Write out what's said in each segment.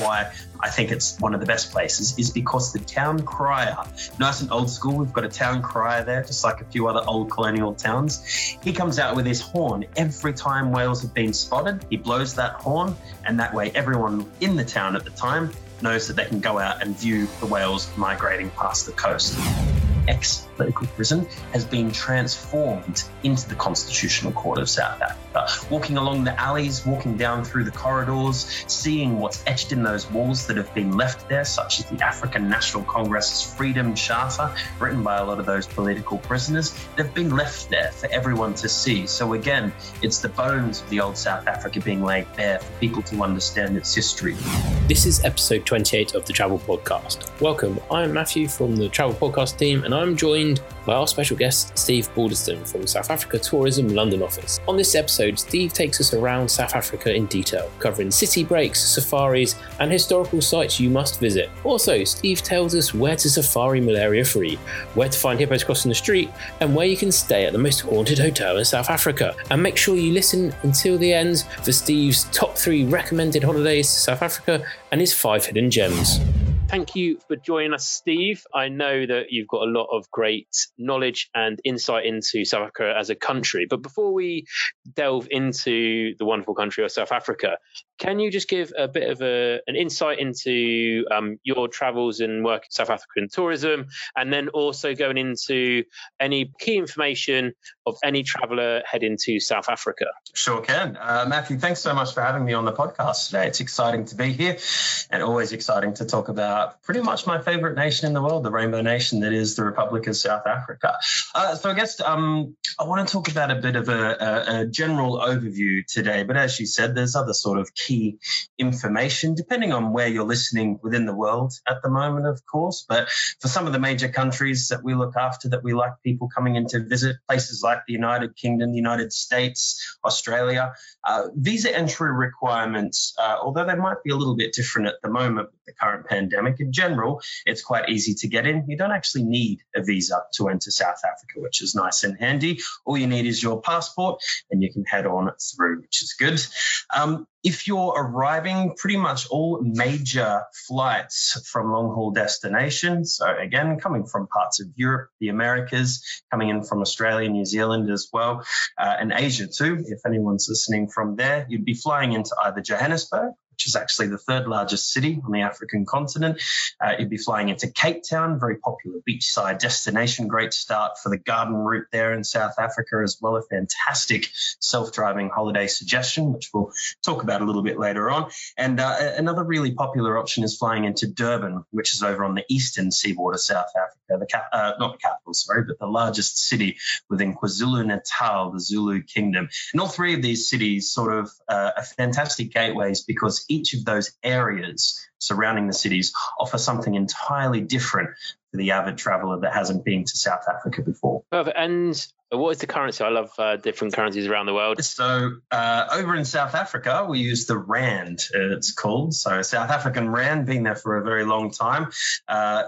why I think it's one of the best places, is because the town crier, nice and old school, we've got a town crier there, just like a few other old colonial towns. He comes out with his horn every time whales have been spotted. He blows that horn, and that way everyone in the town at the time knows that they can go out and view the whales migrating past the coast ex political prison has been transformed into the Constitutional Court of South Africa. Walking along the alleys, walking down through the corridors, seeing what's etched in those walls that have been left there, such as the African National Congress's Freedom Charter, written by a lot of those political prisoners, they've been left there for everyone to see. So again, it's the bones of the old South Africa being laid bare for people to understand its history. This is episode 28 of the Travel Podcast. Welcome, I'm Matthew from the Travel Podcast team, and I'm joined by our special guest, Steve Balderston from South Africa Tourism London office. On this episode, Steve takes us around South Africa in detail, covering city breaks, safaris, and historical sites you must visit. Also, Steve tells us where to safari malaria free, where to find hippos crossing the street, and where you can stay at the most haunted hotel in South Africa. And make sure you listen until the end for Steve's top three recommended holidays to South Africa and his five hidden gems thank you for joining us, Steve. I know that you've got a lot of great knowledge and insight into South Africa as a country. But before we delve into the wonderful country of South Africa, can you just give a bit of a, an insight into um, your travels and work in South African tourism, and then also going into any key information of any traveller heading to South Africa? Sure can. Uh, Matthew, thanks so much for having me on the podcast today. It's exciting to be here and always exciting to talk about pretty much my favourite nation in the world, the Rainbow Nation that is the Republic of South Africa. Uh, so I guess um, I want to talk about a bit of a, a, a general overview today, but as you said, there's other sort of key key information, depending on where you're listening within the world at the moment, of course. But for some of the major countries that we look after, that we like people coming in to visit, places like the United Kingdom, the United States, Australia, uh, visa entry requirements, uh, although they might be a little bit different at the moment with the current pandemic, in general, it's quite easy to get in. You don't actually need a visa to enter South Africa, which is nice and handy. All you need is your passport and you can head on through, which is good. Um, if you're arriving, pretty much all major flights from long haul destinations, so again, coming from parts of Europe, the Americas, coming in from Australia, New Zealand as well, uh, and Asia too, if anyone's listening from there, you'd be flying into either Johannesburg which is actually the third largest city on the African continent. Uh, you'd be flying into Cape Town, very popular beachside destination. Great start for the garden route there in South Africa as well. A fantastic self-driving holiday suggestion, which we'll talk about a little bit later on. And uh, another really popular option is flying into Durban, which is over on the eastern seaboard of South Africa. The cap- uh, not the capital, sorry, but the largest city within KwaZulu Natal, the Zulu Kingdom. And all three of these cities sort of uh, are fantastic gateways because each of those areas surrounding the cities offer something entirely different for the avid traveler that hasn't been to South Africa before. And what is the currency? I love uh, different currencies around the world. So uh, over in South Africa, we use the rand. Uh, it's called so South African rand. Been there for a very long time. Uh,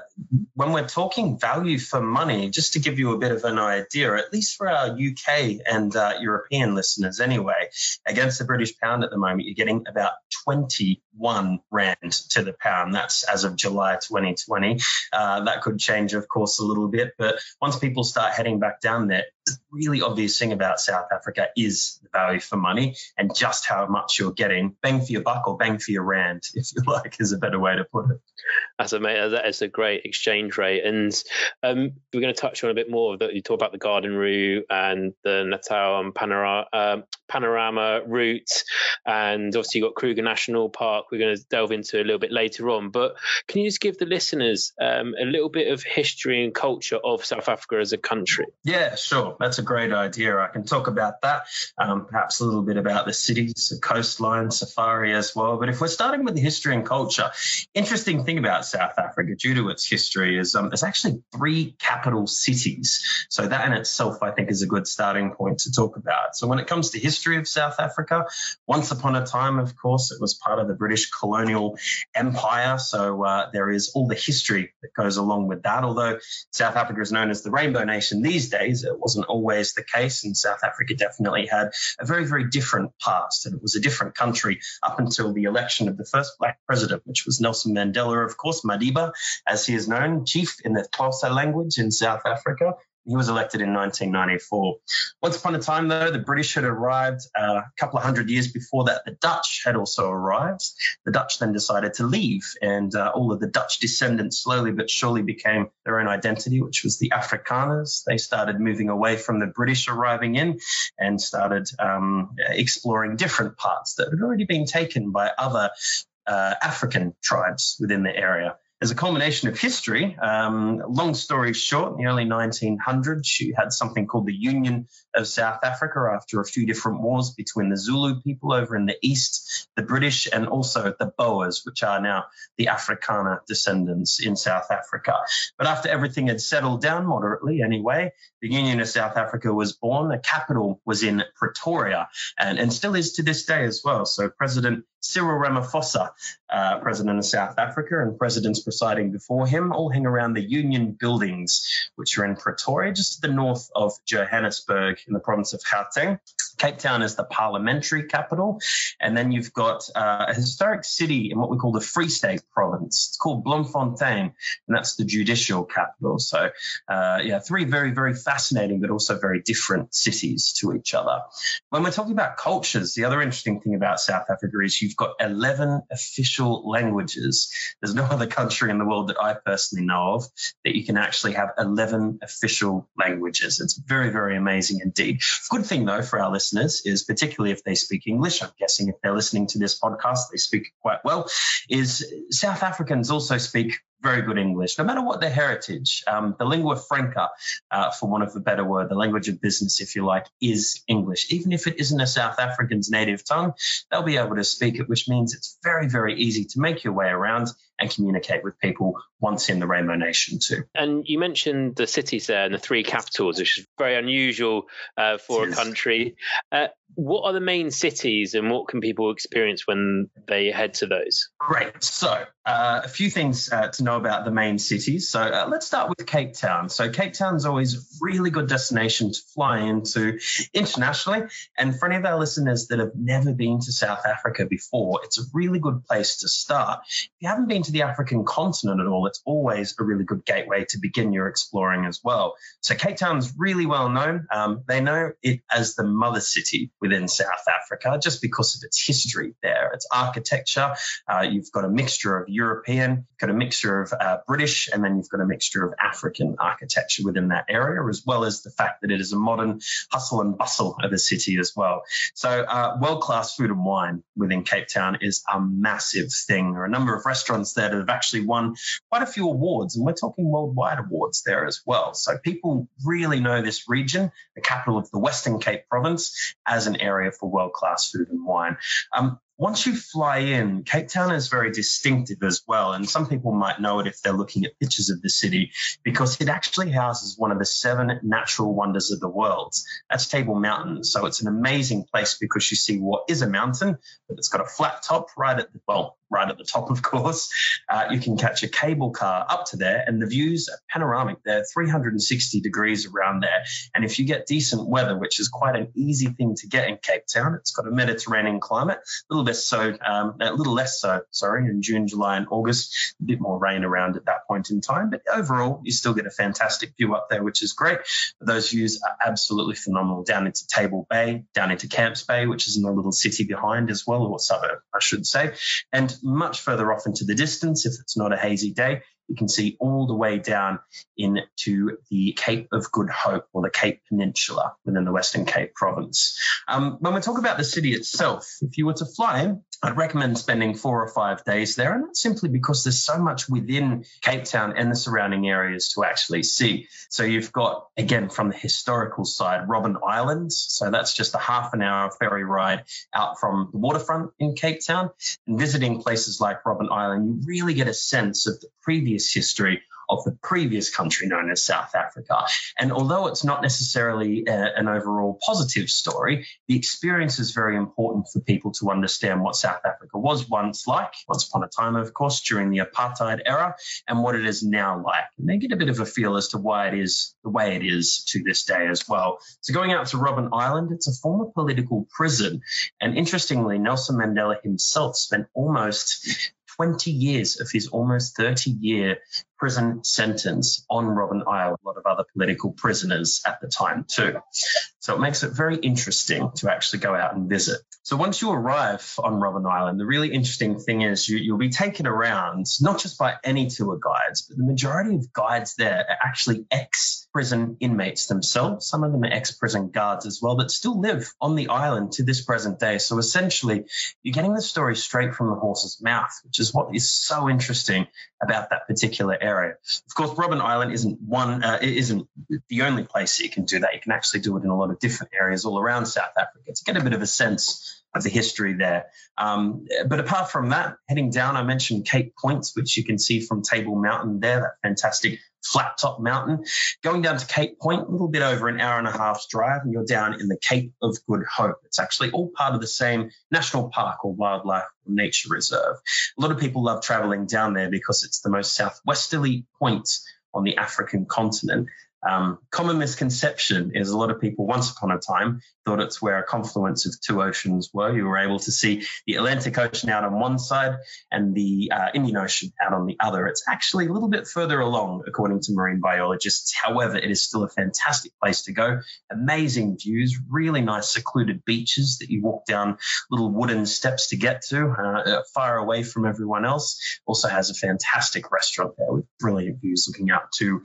when we're talking value for money, just to give you a bit of an idea, at least for our UK and uh, European listeners, anyway, against the British pound at the moment, you're getting about 21 rand to the pound. That's as of July 2020. Uh, that could change, of course, a little bit, but once people start heading back down there, the really obvious thing about South Africa is the value for money and just how much you're getting, bang for your buck or bang for your rand, if you like, is a better way to put it. That's a that is a great exchange rate, and um, we're going to touch on a bit more of that. You talk about the Garden Route and the Natal and Panorama, uh, Panorama route, and obviously you've got Kruger National Park. We're going to delve into a little bit later on, but can you just give the listeners um, a little bit of history and culture of South Africa as a country? Yeah, sure. That's a great idea. I can talk about that. Um, perhaps a little bit about the cities, the coastline, safari as well. But if we're starting with the history and culture, interesting thing about South Africa, due to its history, is um, there's actually three capital cities. So that in itself, I think, is a good starting point to talk about. So when it comes to history of South Africa, once upon a time, of course, it was part of the British colonial empire. So uh, there is all the history that goes along with that. Although South Africa is known as the Rainbow Nation these days, it wasn't always the case, and South Africa definitely had a very, very different past, and it was a different country up until the election of the first black president, which was Nelson Mandela, of course, Madiba, as he is known, chief in the Xhosa language in South Africa. He was elected in 1994. Once upon a time, though, the British had arrived. Uh, a couple of hundred years before that, the Dutch had also arrived. The Dutch then decided to leave, and uh, all of the Dutch descendants slowly but surely became their own identity, which was the Afrikaners. They started moving away from the British arriving in and started um, exploring different parts that had already been taken by other uh, African tribes within the area as a culmination of history, um, long story short, in the early 1900s, you had something called the Union of South Africa after a few different wars between the Zulu people over in the east, the British, and also the Boers, which are now the Afrikaner descendants in South Africa. But after everything had settled down moderately anyway, the Union of South Africa was born. The capital was in Pretoria and, and still is to this day as well. So President Cyril Ramaphosa, uh, president of South Africa, and presidents presiding before him all hang around the Union buildings, which are in Pretoria, just to the north of Johannesburg in the province of Gauteng. Cape Town is the parliamentary capital. And then you've got uh, a historic city in what we call the Free State province. It's called Bloemfontein, and that's the judicial capital. So, uh, yeah, three very, very fascinating, but also very different cities to each other. When we're talking about cultures, the other interesting thing about South Africa is you've got 11 official languages. There's no other country in the world that I personally know of that you can actually have 11 official languages. It's very, very amazing indeed. Good thing, though, for our listeners is particularly if they speak English. I'm guessing if they're listening to this podcast, they speak quite well. Is South Africans also speak very good English, no matter what their heritage. Um, the lingua franca, uh, for one of the better word, the language of business, if you like, is English. Even if it isn't a South African's native tongue, they'll be able to speak it, which means it's very, very easy to make your way around and communicate with people once in the Rainbow Nation too. And you mentioned the cities there and the three capitals, which is very unusual uh, for a country. Uh, what are the main cities and what can people experience when they head to those? Great. So, uh, a few things uh, to know about the main cities. So, uh, let's start with Cape Town. So, Cape Town is always a really good destination to fly into internationally. And for any of our listeners that have never been to South Africa before, it's a really good place to start. If you haven't been to the African continent at all, it's always a really good gateway to begin your exploring as well. So, Cape Town's really well known. Um, they know it as the mother city within South Africa just because of its history there, its architecture. Uh, you've got a mixture of European, you've got a mixture of uh, British, and then you've got a mixture of African architecture within that area, as well as the fact that it is a modern hustle and bustle of a city as well. So, uh, world class food and wine within Cape Town is a massive thing. There are a number of restaurants there that have actually won quite a few awards, and we're talking worldwide awards there as well. So, people really know this region, the capital of the Western Cape province, as an area for world class food and wine. Um, once you fly in, Cape Town is very distinctive as well. And some people might know it if they're looking at pictures of the city because it actually houses one of the seven natural wonders of the world. That's Table Mountain. So it's an amazing place because you see what is a mountain, but it's got a flat top right at the, well, right at the top, of course. Uh, you can catch a cable car up to there, and the views are panoramic. They're 360 degrees around there. And if you get decent weather, which is quite an easy thing to get in Cape Town, it's got a Mediterranean climate, a little bit so, um, a little less so, sorry, in June, July, and August, a bit more rain around at that point in time. But overall, you still get a fantastic view up there, which is great. But Those views are absolutely phenomenal down into Table Bay, down into Camps Bay, which is in a little city behind as well, or suburb, I should say. And much further off into the distance, if it's not a hazy day, you can see all the way down into the Cape of Good Hope or the Cape Peninsula within the Western Cape province. Um, when we talk about the city itself, if you were to fly I'd recommend spending four or five days there, and that's simply because there's so much within Cape Town and the surrounding areas to actually see. So you've got, again, from the historical side, Robben Island. So that's just a half an hour ferry ride out from the waterfront in Cape Town. And visiting places like Robben Island, you really get a sense of the previous history of the previous country known as South Africa. And although it's not necessarily a, an overall positive story, the experience is very important for people to understand what South Africa was once like, once upon a time, of course, during the apartheid era, and what it is now like. And they get a bit of a feel as to why it is the way it is to this day as well. So going out to Robben Island, it's a former political prison. And interestingly, Nelson Mandela himself spent almost 20 years of his almost 30 year prison sentence on Robben Island, a lot of other political prisoners at the time too. So it makes it very interesting to actually go out and visit. So once you arrive on Robben Island, the really interesting thing is you, will be taken around not just by any tour guides, but the majority of guides there are actually ex prison inmates themselves. Some of them are ex prison guards as well that still live on the island to this present day. So essentially, you're getting the story straight from the horse's mouth, which is what is so interesting about that particular area. Of course, Robben Island isn't one, uh, isn't the only place you can do that. You can actually do it in a lot of different areas all around South Africa to get a bit of a sense of the history there. Um, but apart from that, heading down, I mentioned Cape Points, which you can see from Table Mountain there, that fantastic flat top mountain. Going down to Cape Point, a little bit over an hour and a half's drive, and you're down in the Cape of Good Hope. It's actually all part of the same national park or wildlife or nature reserve. A lot of people love traveling down there because it's the most southwesterly point on the African continent. Um, common misconception is a lot of people once upon a time thought it's where a confluence of two oceans were. You were able to see the Atlantic Ocean out on one side and the uh, Indian Ocean out on the other. It's actually a little bit further along, according to marine biologists. However, it is still a fantastic place to go. Amazing views, really nice secluded beaches that you walk down little wooden steps to get to, uh, far away from everyone else. Also has a fantastic restaurant there with brilliant views looking out to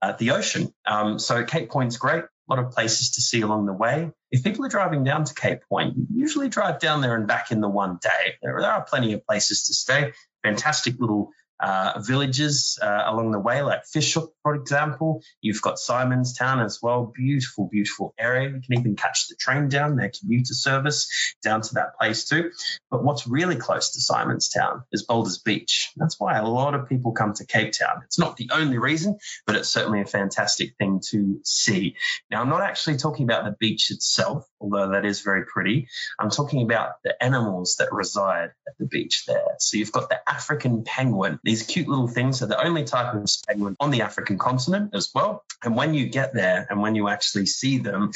uh, the ocean. Um, so Cape Point's great a lot of places to see along the way. If people are driving down to Cape Point, you usually drive down there and back in the one day. There, there are plenty of places to stay. Fantastic little uh, villages uh, along the way, like Fish Hoek, for example. You've got Simonstown as well. Beautiful, beautiful area. You can even catch the train down, their commuter service down to that place too. But what's really close to Simonstown is Boulders Beach. That's why a lot of people come to Cape Town. It's not the only reason, but it's certainly a fantastic thing to see. Now, I'm not actually talking about the beach itself, although that is very pretty. I'm talking about the animals that reside at the beach there. So you've got the African penguin these cute little things are the only type of penguin on the African continent as well. And when you get there and when you actually see them,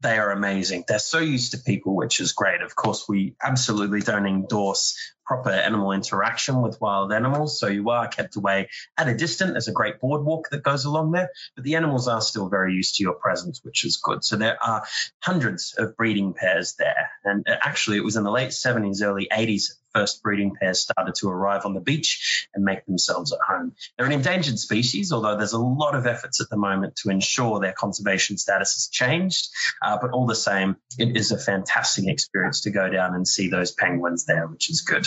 they are amazing. They're so used to people, which is great. Of course, we absolutely don't endorse proper animal interaction with wild animals. So you are kept away at a distance. There's a great boardwalk that goes along there, but the animals are still very used to your presence, which is good. So there are hundreds of breeding pairs there. And uh, actually, it was in the late 70s, early 80s first breeding pairs started to arrive on the beach and make themselves at home. They're an endangered species, although there's a lot of efforts at the moment to ensure their conservation status has changed. Uh, but all the same, it is a fantastic experience to go down and see those penguins there, which is good.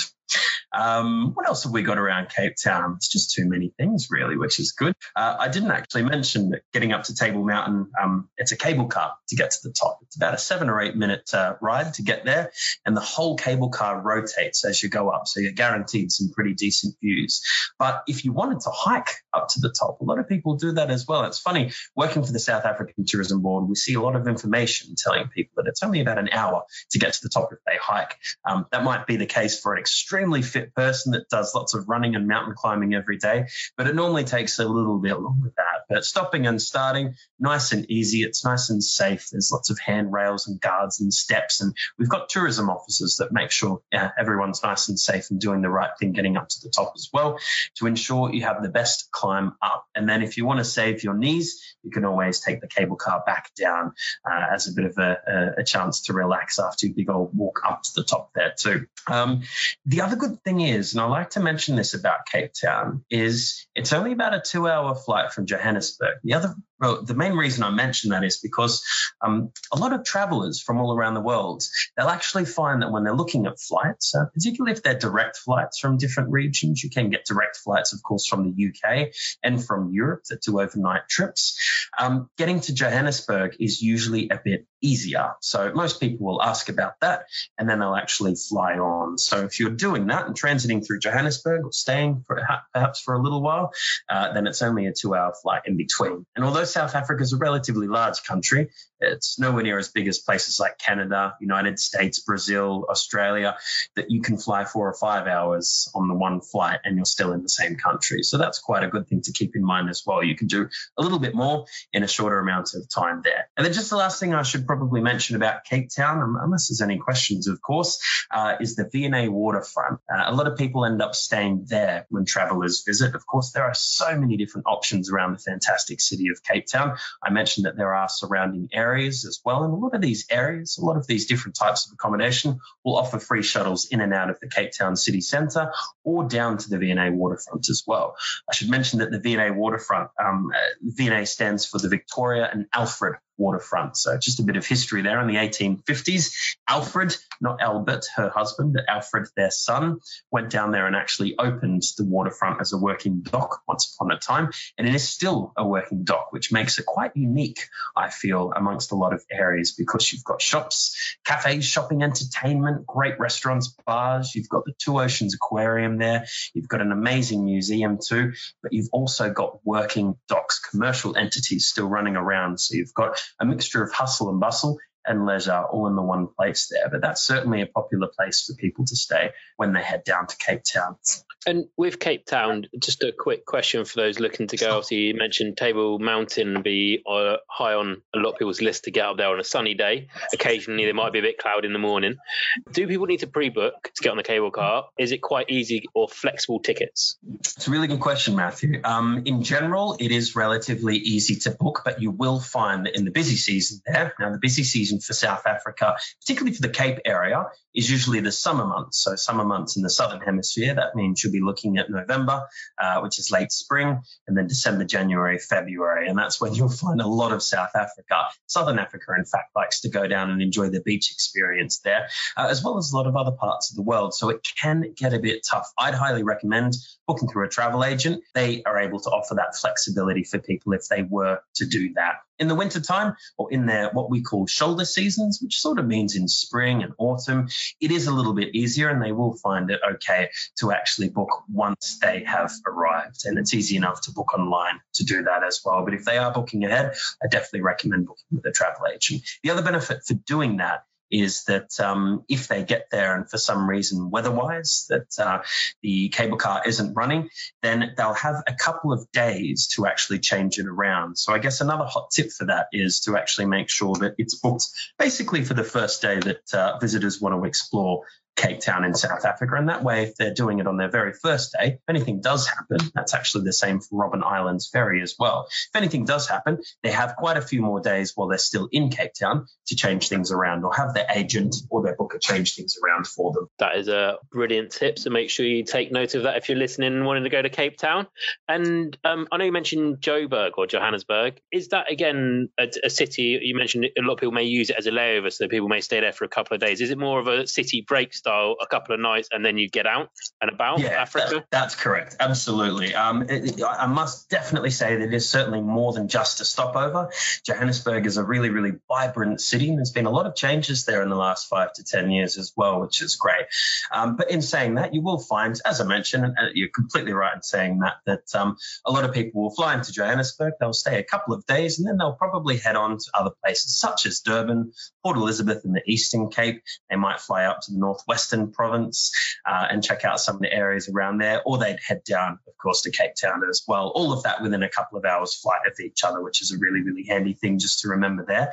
Um, what else have we got around Cape Town? It's just too many things, really, which is good. Uh, I didn't actually mention that getting up to Table Mountain, um, it's a cable car to get to the top. It's about a seven or eight minute uh, ride to get there, and the whole cable car rotates as you go up, so you're guaranteed some pretty decent views. But if you wanted to hike up to the top, a lot of people do that as well. It's funny, working for the South African Tourism Board, we see a lot of information telling people that it's only about an hour to get to the top if they hike. Um, that might be the case for an extremely fit person that does lots of running and mountain climbing every day, but it normally takes a little bit longer that. But stopping and starting, nice and easy. It's nice and safe. There's lots of handrails and guards and steps, and we've got tourism officers that make sure yeah, everyone's nice and safe and doing the right thing, getting up to the top as well, to ensure you have the best climb up. And then if you want to save your knees, you can always take the cable car back down uh, as a bit of a, a, a, chance to relax after your big old walk up to the top there too. Um, the other good thing is, and I like to mention this about Cape Town, is it's only about a two-hour flight from Johannesburg. The other Well, the main reason I mention that is because um, a lot of travelers from all around the world, they'll actually find that when they're looking at flights, uh, particularly if they're direct flights from different regions, you can get direct flights, of course, from the UK and from Europe that do overnight trips. Um, getting to Johannesburg is usually a bit easier. So most people will ask about that and then they'll actually fly on. So if you're doing that and transiting through Johannesburg or staying for perhaps for a little while, uh, then it's only a two hour flight in between. And although South Africa is a relatively large country, it's nowhere near as big as places like Canada, United States, Brazil, Australia, that you can fly four or five hours on the one flight and you're still in the same country. So that's quite a good thing to keep in mind as well. You can do a little bit more in a shorter amount of time there. And then just the last thing I should probably mention about Cape Town, unless there's any questions, of course, uh, is the V&A waterfront. Uh, a lot of people end up staying there when travelers visit. Of course, there are so many different options around the fantastic city of Cape Town. I mentioned that there are surrounding areas areas as well. And a lot of these areas, a lot of these different types of accommodation will offer free shuttles in and out of the Cape Town city centre or down to the V&A waterfront as well. I should mention that the V&A waterfront, um, uh, V&A stands for the Victoria and Alfred waterfront. So just a bit of history there in the 1850s. Alfred, not Albert, her husband, Alfred, their son, went down there and actually opened the waterfront as a working dock once upon a time. And it is still a working dock, which makes it quite unique, I feel, amongst a lot of areas because you've got shops, cafes, shopping, entertainment, great restaurants, bars. You've got the Two Oceans Aquarium there. You've got an amazing museum too, but you've also got working docks, commercial entities still running around. So you've got a mixture of hustle and bustle and leisure all in the one place there. But that's certainly a popular place for people to stay when they head down to Cape Town. And with Cape Town, just a quick question for those looking to go. Obviously, you mentioned Table Mountain be uh, high on a lot of people's list to get up there on a sunny day. Occasionally, there might be a bit cloud in the morning. Do people need to pre-book to get on the cable car? Is it quite easy or flexible tickets? It's a really good question, Matthew. Um, in general, it is relatively easy to book, but you will find that in the busy season there, now the busy season for South Africa, particularly for the Cape area, is usually the summer months. So summer months in the southern hemisphere, that means you'll be looking at November, uh, which is late spring, and then December, January, February. And that's when you'll find a lot of South Africa. Southern Africa, in fact, likes to go down and enjoy the beach experience there, uh, as well as a lot of other parts of the world. So it can get a bit tough. I'd highly recommend booking through a travel agent. They are able to offer that flexibility for people if they were to do that. In the wintertime or in their what we call shoulder seasons, which sort of means in spring and autumn, it is a little bit easier and they will find it okay to actually book once they have arrived. And it's easy enough to book online to do that as well. But if they are booking ahead, I definitely recommend booking with a travel agent. The other benefit for doing that is that um, if they get there and for some reason weather-wise that uh, the cable car isn't running, then they'll have a couple of days to actually change it around. So I guess another hot tip for that is to actually make sure that it's booked basically for the first day that uh, visitors want to explore Cape Town in South Africa. And that way, if they're doing it on their very first day, if anything does happen, that's actually the same for Robben Islands Ferry as well. If anything does happen, they have quite a few more days while they're still in Cape Town to change things around or have their agent or their booker change things around for them. That is a brilliant tip. So make sure you take note of that if you're listening and wanting to go to Cape Town. And um, I know you mentioned Joburg or Johannesburg. Is that again a, a city? You mentioned a lot of people may use it as a layover, so people may stay there for a couple of days. Is it more of a city break style, a couple of nights, and then you get out and about yeah, Africa? That, that's correct. Absolutely. Um, it, I must definitely say that it is certainly more than just a stopover. Johannesburg is a really, really vibrant city, and there's been a lot of changes there in the last five to 10 years as well, which is great. Um, but in saying that, you will find, as I mentioned, and you're completely right in saying that, that um, a lot of people will fly into Johannesburg, they'll stay a couple of days, and then they'll probably head on to other places such as Durban, Port Elizabeth, and the Eastern Cape. They might fly up to the Northwestern province uh, and check out some of the areas around there, or they'd head down, of course, to Cape Town as well. All of that within a couple of hours flight of each other, which is a really, really handy thing just to remember there.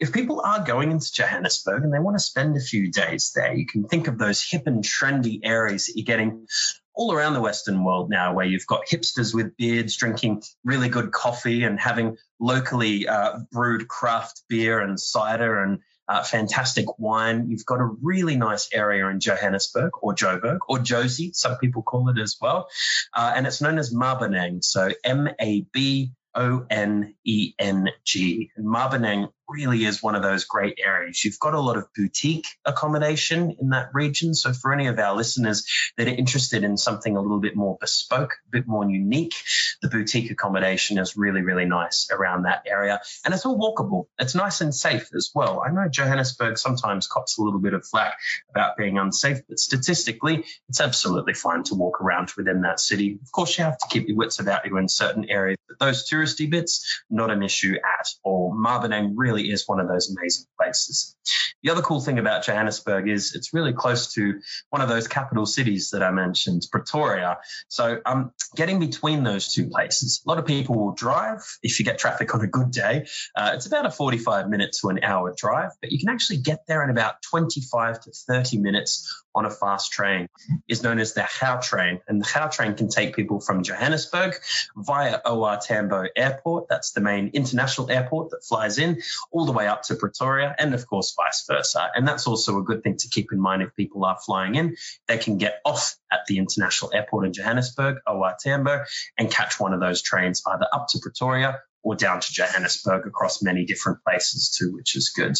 If people are going into Johannesburg and they want to spend a few days there, you can think of those hip and trendy areas that you're getting all around the Western world now, where you've got hipsters with beards drinking really good coffee and having locally uh, brewed craft beer and cider and uh, fantastic wine. You've got a really nice area in Johannesburg or Joburg or Jozi, some people call it as well. Uh, and it's known as Maboneng. So M A B O N E N G. And Maboneng really is one of those great areas. You've got a lot of boutique accommodation in that region. So for any of our listeners that are interested in something a little bit more bespoke, a bit more unique, the boutique accommodation is really, really nice around that area. And it's all walkable. It's nice and safe as well. I know Johannesburg sometimes cops a little bit of flack about being unsafe, but statistically, it's absolutely fine to walk around within that city. Of course, you have to keep your wits about you in certain areas, but those touristy bits, not an issue at all. Maboneng really is one of those amazing places. The other cool thing about Johannesburg is it's really close to one of those capital cities that I mentioned, Pretoria. So um, getting between those two places, a lot of people will drive. If you get traffic on a good day, uh, it's about a 45 minute to an hour drive, but you can actually get there in about 25 to 30 minutes on a fast train is known as the Gautrain. And the Gautrain can take people from Johannesburg via OR Tambo Airport. That's the main international airport that flies in all the way up to Pretoria and of course vice versa. And that's also a good thing to keep in mind if people are flying in. They can get off at the international airport in Johannesburg, OR Tambo, and catch one of those trains either up to Pretoria or down to Johannesburg across many different places too, which is good.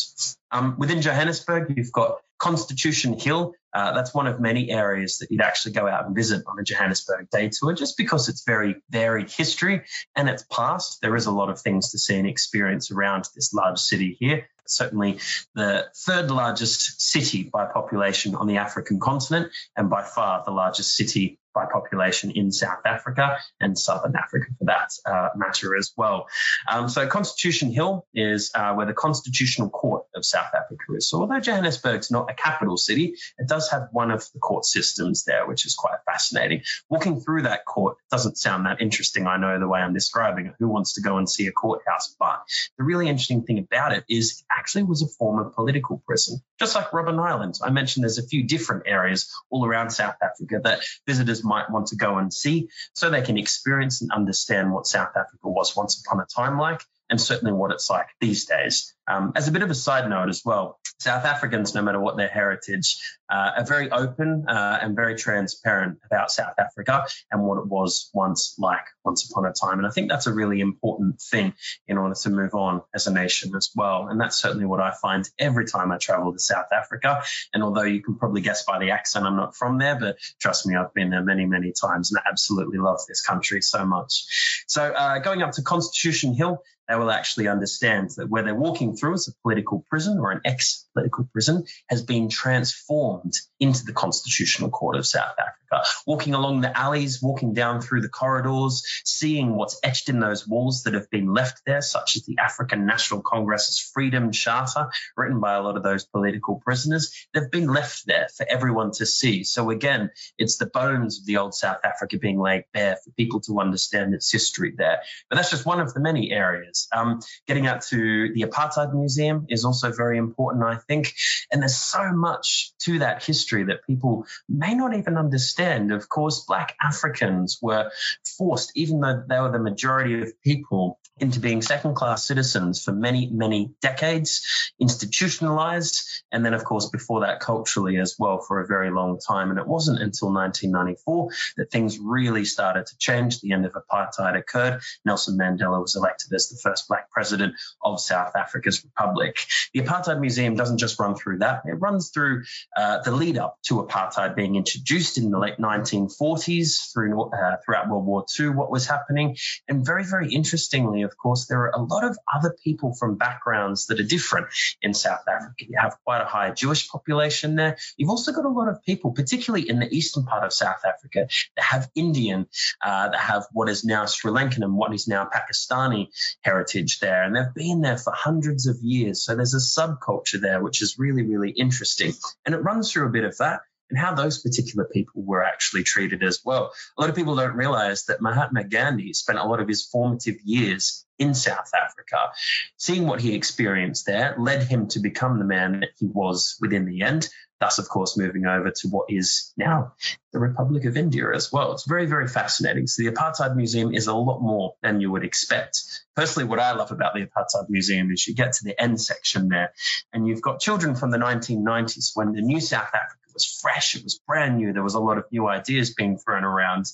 Um, within Johannesburg, you've got Constitution Hill. Uh, that's one of many areas that you'd actually go out and visit on a Johannesburg day tour, just because it's very varied history and its past. There is a lot of things to see and experience around this large city here. Certainly the third largest city by population on the African continent, and by far the largest city by population in South Africa and Southern Africa for that uh, matter as well. Um, so Constitution Hill is uh, where the Constitutional Court of South Africa is. So although Johannesburg's not a capital city, it does have one of the court systems there, which is quite fascinating. Walking through that court doesn't sound that interesting, I know the way I'm describing it. Who wants to go and see a courthouse? But the really interesting thing about it is actually was a former political prison, just like Robben Island. I mentioned there's a few different areas all around South Africa that visitors might want to go and see so they can experience and understand what South Africa was once upon a time like and certainly what it's like these days. Um, as a bit of a side note as well, South Africans, no matter what their heritage, uh, are very open uh, and very transparent about South Africa and what it was once like once upon a time. And I think that's a really important thing in order to move on as a nation as well. And that's certainly what I find every time I travel to South Africa. And although you can probably guess by the accent, I'm not from there, but trust me, I've been there many, many times and I absolutely love this country so much. So uh, going up to Constitution Hill, they will actually understand that where they're walking through as a political prison or an ex political prison has been transformed into the Constitutional Court of South Africa. Walking along the alleys, walking down through the corridors, seeing what's etched in those walls that have been left there, such as the African National Congress's Freedom Charter, written by a lot of those political prisoners, they've been left there for everyone to see. So again, it's the bones of the old South Africa being laid bare for people to understand its history there. But that's just one of the many areas. Um, getting out to the Apartheid Museum is also very important, I think. And there's so much to that history that people may not even understand. Of course, Black Africans were forced, even though they were the majority of people, into being second class citizens for many, many decades, institutionalized, and then, of course, before that, culturally as well for a very long time. And it wasn't until 1994 that things really started to change. The end of apartheid occurred. Nelson Mandela was elected as the first black president of South Africa's republic. The Apartheid Museum doesn't just run through that, it runs through uh, the lead up to apartheid being introduced in the late 1940s through, uh, throughout World War II, what was happening. And very, very interestingly, of course, there are a lot of other people from backgrounds that are different in South Africa. You have quite a high Jewish population there. You've also got a lot of people, particularly in the eastern part of South Africa, that have Indian, uh, that have what is now Sri Lankan and what is now Pakistani heritage there. And they've been there for hundreds of years. So there's a subculture there, which is really, really interesting. And it runs through a bit of that and how those particular people were actually treated as well. A lot of people don't realize that Mahatma Gandhi spent a lot of his formative years in South Africa. Seeing what he experienced there led him to become the man that he was within the end. Thus, of course, moving over to what is now the Republic of India as well. It's very, very fascinating. So, the Apartheid Museum is a lot more than you would expect. Personally, what I love about the Apartheid Museum is you get to the end section there, and you've got children from the 1990s when the new South Africa was fresh, it was brand new. There was a lot of new ideas being thrown around.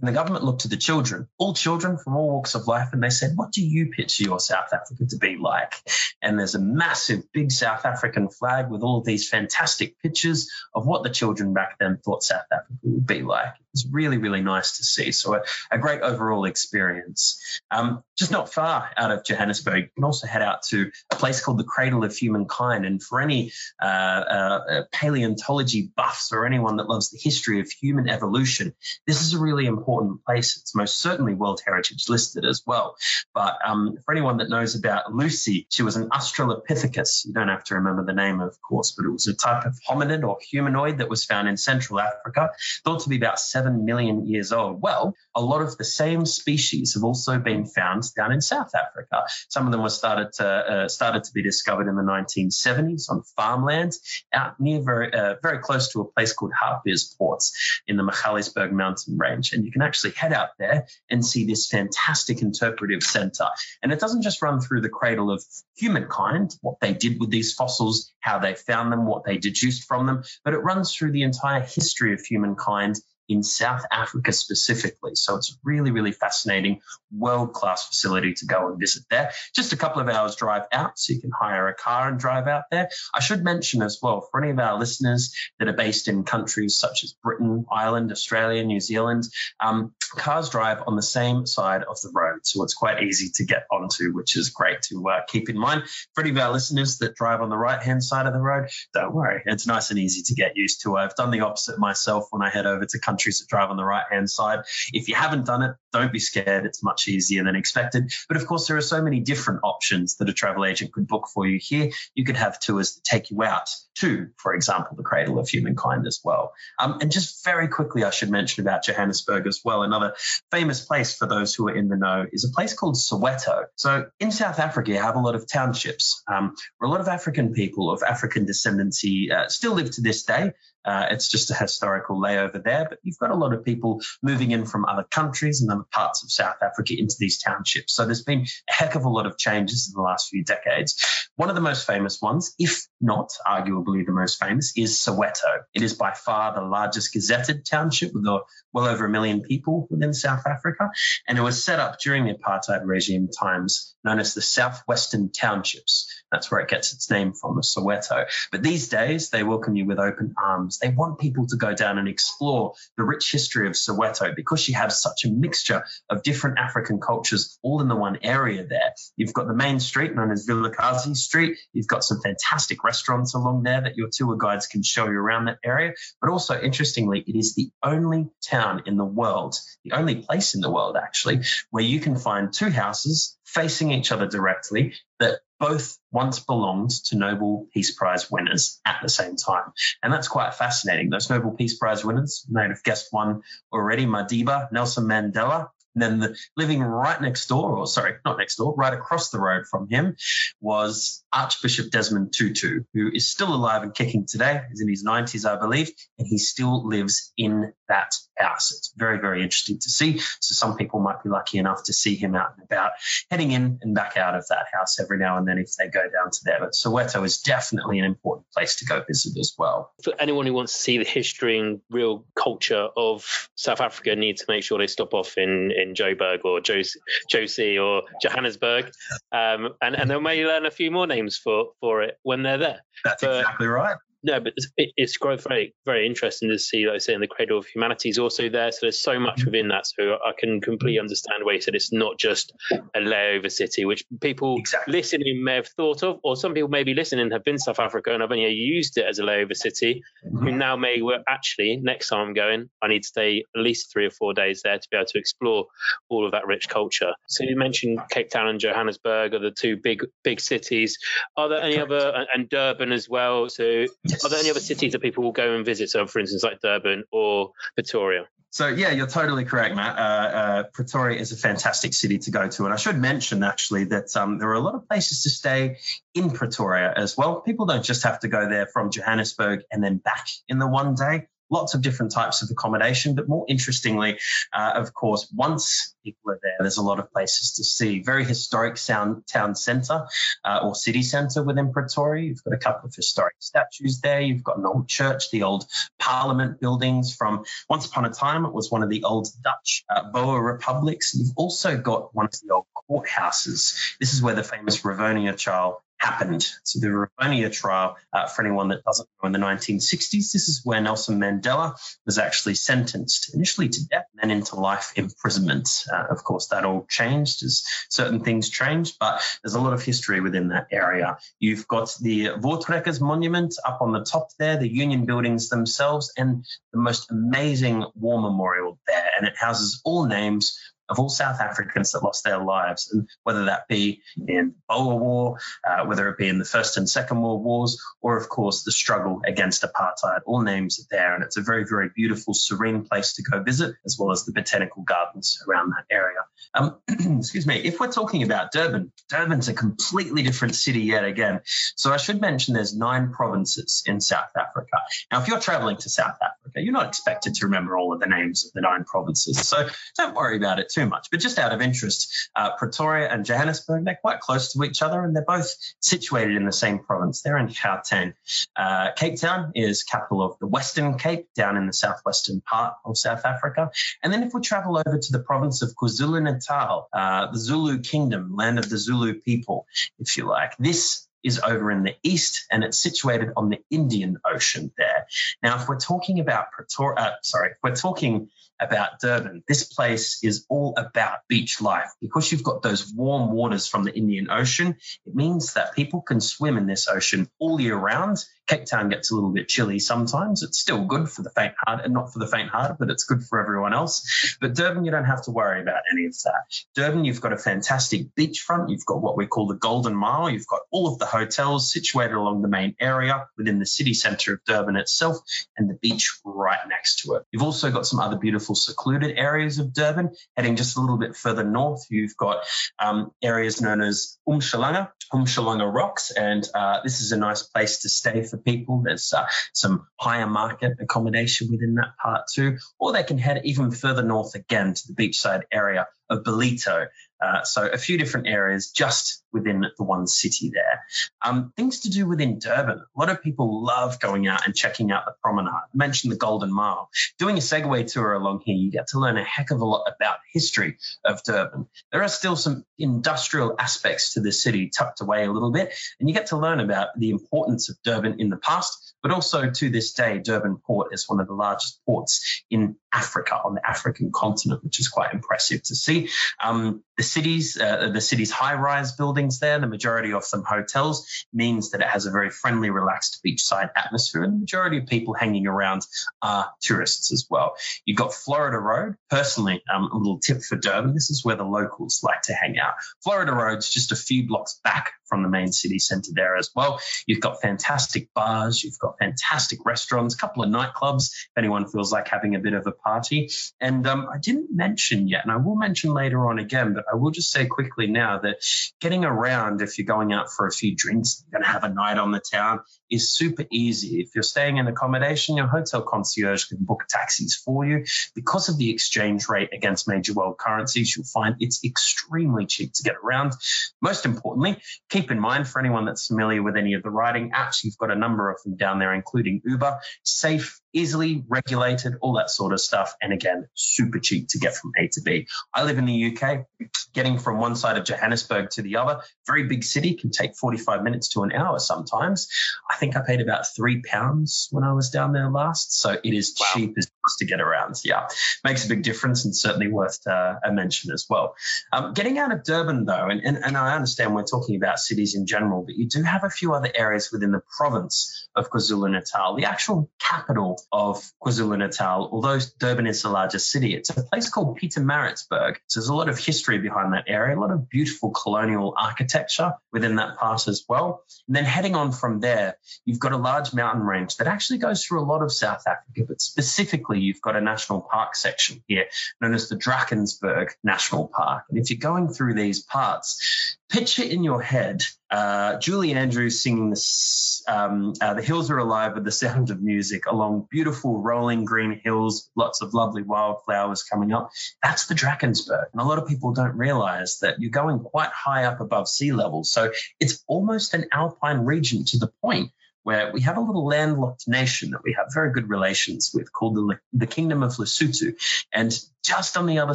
And the government looked to the children, all children from all walks of life, and they said, What do you picture your South Africa to be like? And there's a massive, big South African flag with all of these fantastic pictures of what the children back then thought South Africa would be like. It's really, really nice to see. So, a, a great overall experience. Um, just not far out of Johannesburg, you can also head out to a place called the Cradle of Humankind. And for any uh, uh, paleontology buffs or anyone that loves the history of human evolution, this is a really important place. It's most certainly World Heritage listed as well. But um, for anyone that knows about Lucy, she was an Australopithecus. You don't have to remember the name, of course, but it was a type of hominid or humanoid that was found in Central Africa, thought to be about 7 million years old. Well, a lot of the same species have also been found down in South Africa. Some of them were started to uh, started to be discovered in the 1970s on farmland out near very uh, very close to a place called Hartbeespoort in the Magaliesberg mountain range. And you can actually head out there and see this fantastic interpretive center. And it doesn't just run through the cradle of humankind, what they did with these fossils, how they found them, what they deduced from them, but it runs through the entire history of humankind in South Africa specifically. So it's really, really fascinating, world class facility to go and visit there. Just a couple of hours drive out, so you can hire a car and drive out there. I should mention as well for any of our listeners that are based in countries such as Britain, Ireland, Australia, New Zealand, um, cars drive on the same side of the road. So it's quite easy to get onto, which is great to uh, keep in mind. For any of our listeners that drive on the right hand side of the road, don't worry, it's nice and easy to get used to. I've done the opposite myself when I head over to countries countries that drive on the right hand side. If you haven't done it, don't be scared. It's much easier than expected. But of course, there are so many different options that a travel agent could book for you here. You could have tours that take you out to, for example, the cradle of humankind as well. Um, and just very quickly, I should mention about Johannesburg as well. Another famous place for those who are in the know is a place called Soweto. So in South Africa, you have a lot of townships um, where a lot of African people of African descendancy uh, still live to this day. Uh, it's just a historical layover there, but you've got a lot of people moving in from other countries and other parts of South Africa into these townships. So there's been a heck of a lot of changes in the last few decades. One of the most famous ones, if not arguably the most famous, is Soweto. It is by far the largest gazetted township with well over a million people within South Africa, and it was set up during the apartheid regime times, known as the Southwestern Townships. That's where it gets its name from, Soweto. But these days, they welcome you with open arms. They want people to go down and explore the rich history of Soweto because you have such a mixture of different African cultures all in the one area there. You've got the main street known as Vilakazi Street. You've got some fantastic restaurants along there that your tour guides can show you around that area. But also, interestingly, it is the only town in the world, the only place in the world actually, where you can find two houses facing each other directly that both once belonged to Nobel Peace Prize winners at the same time. And that's quite fascinating. Those Nobel Peace Prize winners, you may have guessed one already, Madiba, Nelson Mandela, and then the, living right next door, or sorry, not next door, right across the road from him, was Archbishop Desmond Tutu, who is still alive and kicking today. He's in his 90s, I believe, and he still lives in that house. It's very, very interesting to see. So some people might be lucky enough to see him out and about, heading in and back out of that house every now and then if they go down to there. But Soweto is definitely an important place to go visit as well. For anyone who wants to see the history and real culture of South Africa, need to make sure they stop off in, in Joburg or Jozi or Johannesburg, um, and, and they may learn a few more names for, for it when they're there. That's but, exactly right no, but it's, it's growth very very interesting to see. Like I say, in the cradle of humanity is also there. So there's so much within that. So I can completely understand why you said it's not just a layover city, which people exactly. listening may have thought of, or some people maybe listening have been South Africa and have only used it as a layover city, mm-hmm. who now may well actually next time I'm going, I need to stay at least three or four days there to be able to explore all of that rich culture. So you mentioned Cape Town and Johannesburg are the two big big cities. Are there any other and Durban as well? So Yes. Are there any other cities that people will go and visit? So, for instance, like Durban or Pretoria? So yeah, you're totally correct, Matt. Uh, uh, Pretoria is a fantastic city to go to, and I should mention actually that um, there are a lot of places to stay in Pretoria as well. People don't just have to go there from Johannesburg and then back in the one day. Lots of different types of accommodation, but more interestingly, uh, of course, once people are there, there's a lot of places to see. Very historic sound, town centre uh, or city centre within Pretoria. You've got a couple of historic statues there. You've got an old church, the old Parliament buildings from once upon a time it was one of the old Dutch uh, Boer republics. You've also got one of the old courthouses. This is where the famous Rivonia trial happened. So the Rivonia trial, uh, for anyone that doesn't know, in the 1960s, this is where Nelson Mandela was actually sentenced initially to death, then into life imprisonment. Uh, of course, that all changed as certain things changed, but there's a lot of history within that area. You've got the Voortrekkers Monument up on the top there, the Union buildings themselves, and the most amazing war memorial there. And it houses all names of all South Africans that lost their lives, and whether that be in the Boer War, uh, whether it be in the First and Second World Wars, or of course the struggle against apartheid. All names are there, and it's a very, very beautiful, serene place to go visit, as well as the botanical gardens around that area. Um, excuse me. If we're talking about Durban, Durban's a completely different city yet again. So I should mention there's nine provinces in South Africa. Now, if you're traveling to South Africa, you're not expected to remember all of the names of the nine provinces. So don't worry about it too too much. But just out of interest, uh, Pretoria and Johannesburg, they're quite close to each other and they're both situated in the same province. They're in Gauteng. Uh, Cape Town is capital of the Western Cape, down in the southwestern part of South Africa. And then if we travel over to the province of KwaZulu Natal, uh, the Zulu kingdom, land of the Zulu people, if you like, this is over in the east and it's situated on the Indian Ocean there. Now, if we're talking about Pretoria, uh, sorry, if we're talking about Durban. This place is all about beach life. Because you've got those warm waters from the Indian Ocean, it means that people can swim in this ocean all year round Cape Town gets a little bit chilly sometimes. It's still good for the faint heart and not for the faint hearted, but it's good for everyone else. But Durban, you don't have to worry about any of that. Durban, you've got a fantastic beachfront. You've got what we call the Golden Mile. You've got all of the hotels situated along the main area within the city centre of Durban itself and the beach right next to it. You've also got some other beautiful secluded areas of Durban. Heading just a little bit further north, you've got um, areas known as Umhlanga, Umhlanga Rocks, and uh, this is a nice place to stay for people. There's uh, some higher market accommodation within that part too, or they can head even further north again to the beachside area of Ballito. Uh, so a few different areas just within the one city there. Um, things to do within Durban. A lot of people love going out and checking out the promenade. I mentioned the Golden Mile. Doing a Segway tour along here, you get to learn a heck of a lot about history of Durban. There are still some industrial aspects to the city tucked away a little bit, and you get to learn about the importance of Durban in the past but also to this day, Durban Port is one of the largest ports in Africa on the African continent, which is quite impressive to see. Um, the cities, uh, the city's high-rise buildings there, the majority of them hotels, means that it has a very friendly, relaxed beachside atmosphere, and the majority of people hanging around are tourists as well. You've got Florida Road. Personally, um, a little tip for Durban: this is where the locals like to hang out. Florida Road's just a few blocks back from the main city centre there as well. You've got fantastic bars, you've got fantastic restaurants, a couple of nightclubs if anyone feels like having a bit of a party. And um, I didn't mention yet, and I will mention later on again, but I will just say quickly now that getting around, if you're going out for a few drinks, you're going to have a night on the town, is super easy. If you're staying in accommodation, your hotel concierge can book taxis for you. Because of the exchange rate against major world currencies, you'll find it's extremely cheap to get around. Most importantly, keep in mind for anyone that's familiar with any of the riding apps, you've got a number of them down there, including Uber, safe, easily regulated, all that sort of stuff. And again, super cheap to get from A to B. I live in the UK. Getting from one side of Johannesburg to the other, very big city, can take 45 minutes to an hour sometimes. I think I paid about three pounds when I was down there last. So it is wow. cheap as to get around. Yeah, makes a big difference and certainly worth uh, a mention as well. Um, getting out of Durban, though, and, and, and I understand we're talking about cities in general, but you do have a few other areas within the province of KwaZulu Natal. The actual capital of KwaZulu Natal, although Durban is the largest city, it's a place called Pietermaritzburg. So there's a lot of history behind that area, a lot of beautiful colonial architecture within that part as well. And then heading on from there, you've got a large mountain range that actually goes through a lot of South Africa, but specifically you've got a national park section here known as the Drakensberg National Park. And if you're going through these parts, picture in your head uh, Julie Andrews singing this, um, uh, The Hills Are Alive with the Sound of Music along beautiful rolling green hills, lots of lovely wildflowers coming up. That's the Drakensberg. And a lot of people don't realize that you're going quite high up above sea level. So it's almost an alpine region to the point where we have a little landlocked nation that we have very good relations with called the, the Kingdom of Lesotho. And just on the other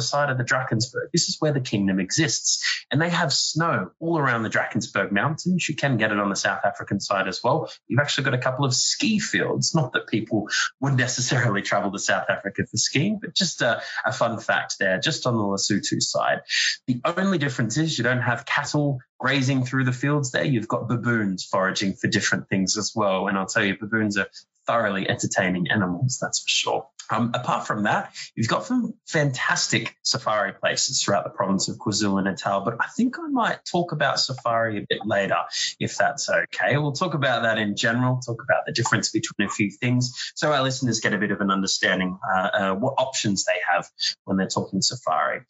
side of the Drakensberg, this is where the kingdom exists. And they have snow all around the Drakensberg Mountains. You can get it on the South African side as well. You've actually got a couple of ski fields. Not that people would necessarily travel to South Africa for skiing, but just a, a fun fact there, just on the Lesotho side. The only difference is you don't have cattle grazing through the fields there. You've got baboons foraging for different things as well. And I'll tell you, baboons are thoroughly entertaining animals, that's for sure. Um, apart from that, you've got some fantastic safari places throughout the province of KwaZulu Natal, but I think I might talk about safari a bit later, if that's okay. We'll talk about that in general, talk about the difference between a few things, so our listeners get a bit of an understanding uh, uh, what options they have when they're talking safari.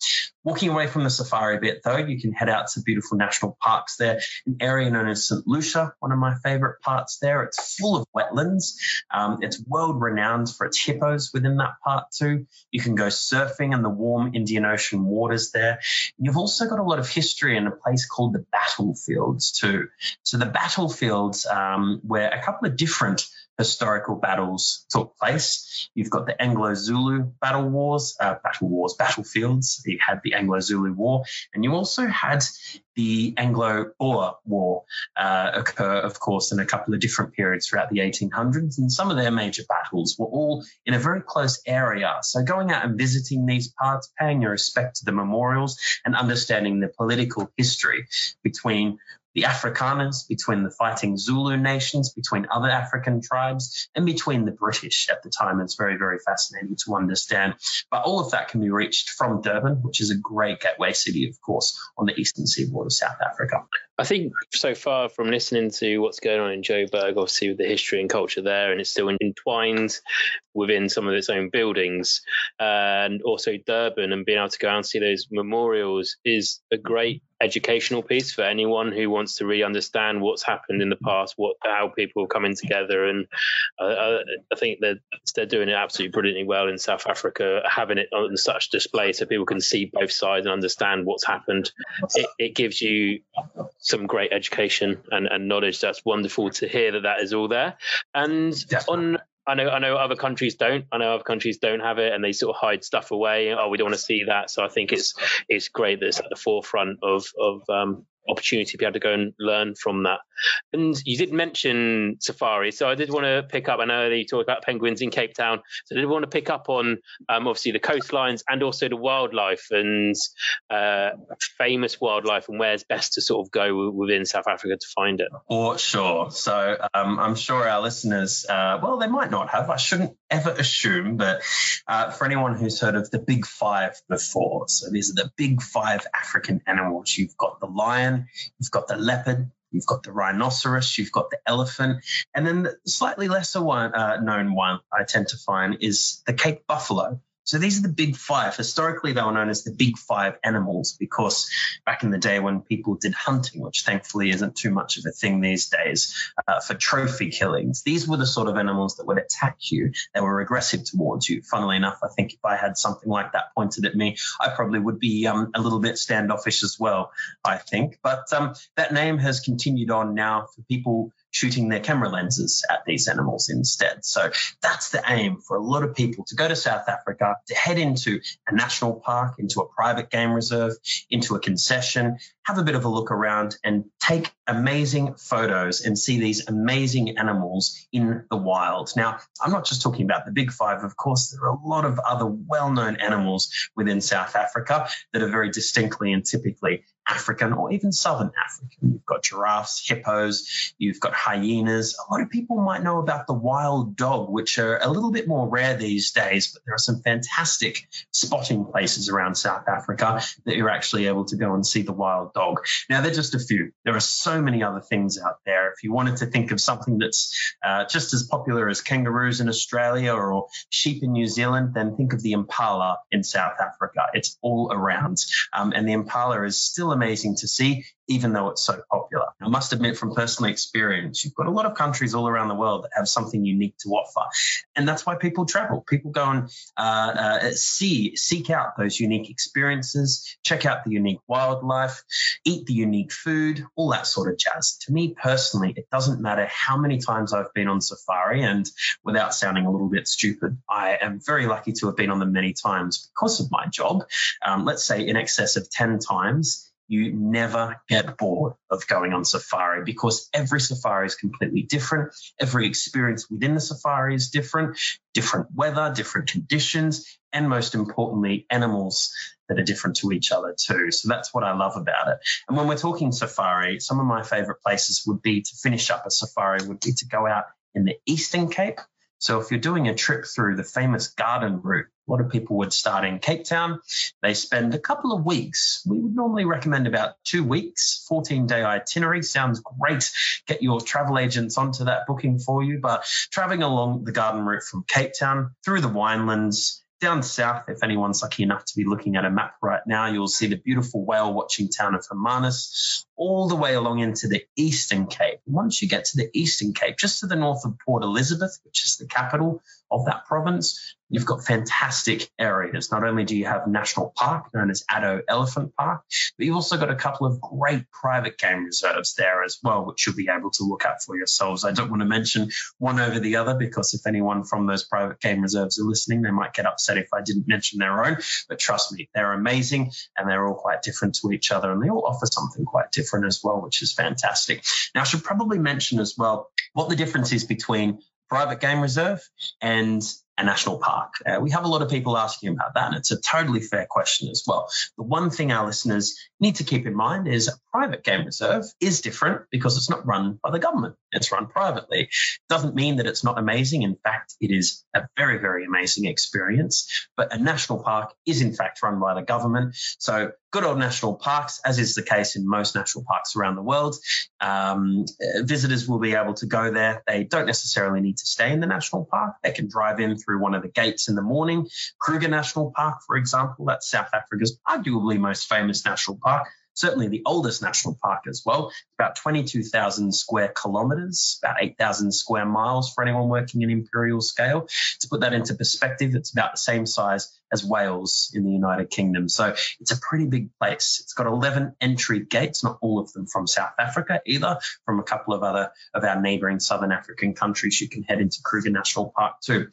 Walking away from the safari bit, though, you can head out to beautiful national parks there, an area known as St. Lucia, one of my favorite parts there. It's full of wetlands. Um, it's world renowned for its hippos within that part too. You can go surfing in the warm Indian Ocean waters there. You've also got a lot of history in a place called the battlefields too. So the battlefields, um, where a couple of different historical battles took place. You've got the Anglo-Zulu battle wars, uh, battle wars, battlefields. You had the Anglo-Zulu War, and you also had the Anglo-Boer War uh, occur, of course, in a couple of different periods throughout the 1800s. And some of their major battles were all in a very close area. So going out and visiting these parts, paying your respect to the memorials, and understanding the political history between the Afrikaners, between the fighting Zulu nations, between other African tribes, and between the British at the time. It's very, very fascinating to understand. But all of that can be reached from Durban, which is a great gateway city, of course, on the eastern seaboard of South Africa. I think so far from listening to what's going on in Joburg, obviously with the history and culture there, and it's still entwined within some of its own buildings, and also Durban, and being able to go out and see those memorials is a great educational piece for anyone who wants to really understand what's happened in the past, what how people are coming together, and uh, I think they're they're doing it absolutely brilliantly well in South Africa, having it on such display so people can see both sides and understand what's happened. It, it gives you some great education and, and knowledge. That's wonderful to hear that that is all there. And Definitely. on I know I know other countries don't. I know other countries don't have it, and they sort of hide stuff away. Oh, we don't want to see that. So I think it's it's great that it's at the forefront of of um, opportunity to be able to go and learn from that. And you did mention safari, so I did want to pick up. I know that you talked about penguins in Cape Town, so I did want to pick up on um, obviously the coastlines and also the wildlife and uh, famous wildlife and where's best to sort of go within South Africa to find it. For sure. So um, I'm sure our listeners, uh, well, they might not have. I shouldn't ever assume, but uh, for anyone who's heard of the Big Five before, so these are the Big Five African animals. You've got the lion you've got the leopard, you've got the rhinoceros, you've got the elephant, and then the slightly lesser one, uh, known one I tend to find is the Cape buffalo. So these are the big five. Historically, they were known as the big five animals because back in the day when people did hunting, which thankfully isn't too much of a thing these days, uh, for trophy killings, these were the sort of animals that would attack you. They were aggressive towards you. Funnily enough, I think if I had something like that pointed at me, I probably would be um, a little bit standoffish as well, I think. But um, that name has continued on now for people shooting their camera lenses at these animals instead. So that's the aim for a lot of people to go to South Africa, to head into a national park, into a private game reserve, into a concession, have a bit of a look around and take amazing photos and see these amazing animals in the wild. Now, I'm not just talking about the big five, of course, there are a lot of other well known animals within South Africa that are very distinctly and typically African or even Southern African. You've got giraffes, hippos, you've got hyenas. A lot of people might know about the wild dog, which are a little bit more rare these days, but there are some fantastic spotting places around South Africa that you're actually able to go and see the wild dog. Now, they're just a few. There are so many other things out there. If you wanted to think of something that's uh, just as popular as kangaroos in Australia or sheep in New Zealand, then think of the impala in South Africa. It's all around. Um, and the impala is still amazing to see, even though it's so popular. I must admit from personal experience, you've got a lot of countries all around the world that have something unique to offer. And that's why people travel. People go and uh, uh, see, seek out those unique experiences, check out the unique wildlife, eat the unique food, all that sort of jazz. To me personally, it doesn't matter how many times I've been on safari. And without sounding a little bit stupid, I am very lucky to have been on them many times because of my job. Um, let's say in excess of 10 times you never get bored of going on safari because every safari is completely different. Every experience within the safari is different, different weather, different conditions, and most importantly, animals that are different to each other too. So that's what I love about it. And when we're talking safari, some of my favorite places would be to finish up a safari would be to go out in the Eastern Cape so if you're doing a trip through the famous garden route, a lot of people would start in Cape Town. They spend a couple of weeks. We would normally recommend about two weeks, 14 day itinerary. Sounds great. Get your travel agents onto that booking for you. But traveling along the garden route from Cape Town through the winelands, down south, if anyone's lucky enough to be looking at a map right now, you'll see the beautiful whale watching town of Hermanus all the way along into the Eastern Cape. Once you get to the Eastern Cape, just to the north of Port Elizabeth, which is the capital of that province, You've got fantastic areas. Not only do you have National Park, known as Addo Elephant Park, but you've also got a couple of great private game reserves there as well, which you'll be able to look at for yourselves. I don't want to mention one over the other because if anyone from those private game reserves are listening, they might get upset if I didn't mention their own. But trust me, they're amazing and they're all quite different to each other and they all offer something quite different as well, which is fantastic. Now, I should probably mention as well what the difference is between private game reserve and a national park? Uh, we have a lot of people asking about that, and it's a totally fair question as well. The one thing our listeners need to keep in mind is a private game reserve is different because it's not run by the government, it's run privately. Doesn't mean that it's not amazing. In fact, it is a very, very amazing experience. But a national park is, in fact, run by the government. So good old national parks, as is the case in most national parks around the world. Um, visitors will be able to go there. They don't necessarily need to stay in the national park. They can drive in through one of the gates in the morning. Kruger National Park, for example, that's South Africa's arguably most famous national park certainly the oldest national park as well. About 22,000 square kilometers, about 8,000 square miles for anyone working in imperial scale. To put that into perspective, it's about the same size as Wales in the United Kingdom. So it's a pretty big place. It's got 11 entry gates, not all of them from South Africa either, from a couple of other of our neighboring Southern African countries. You can head into Kruger National Park too.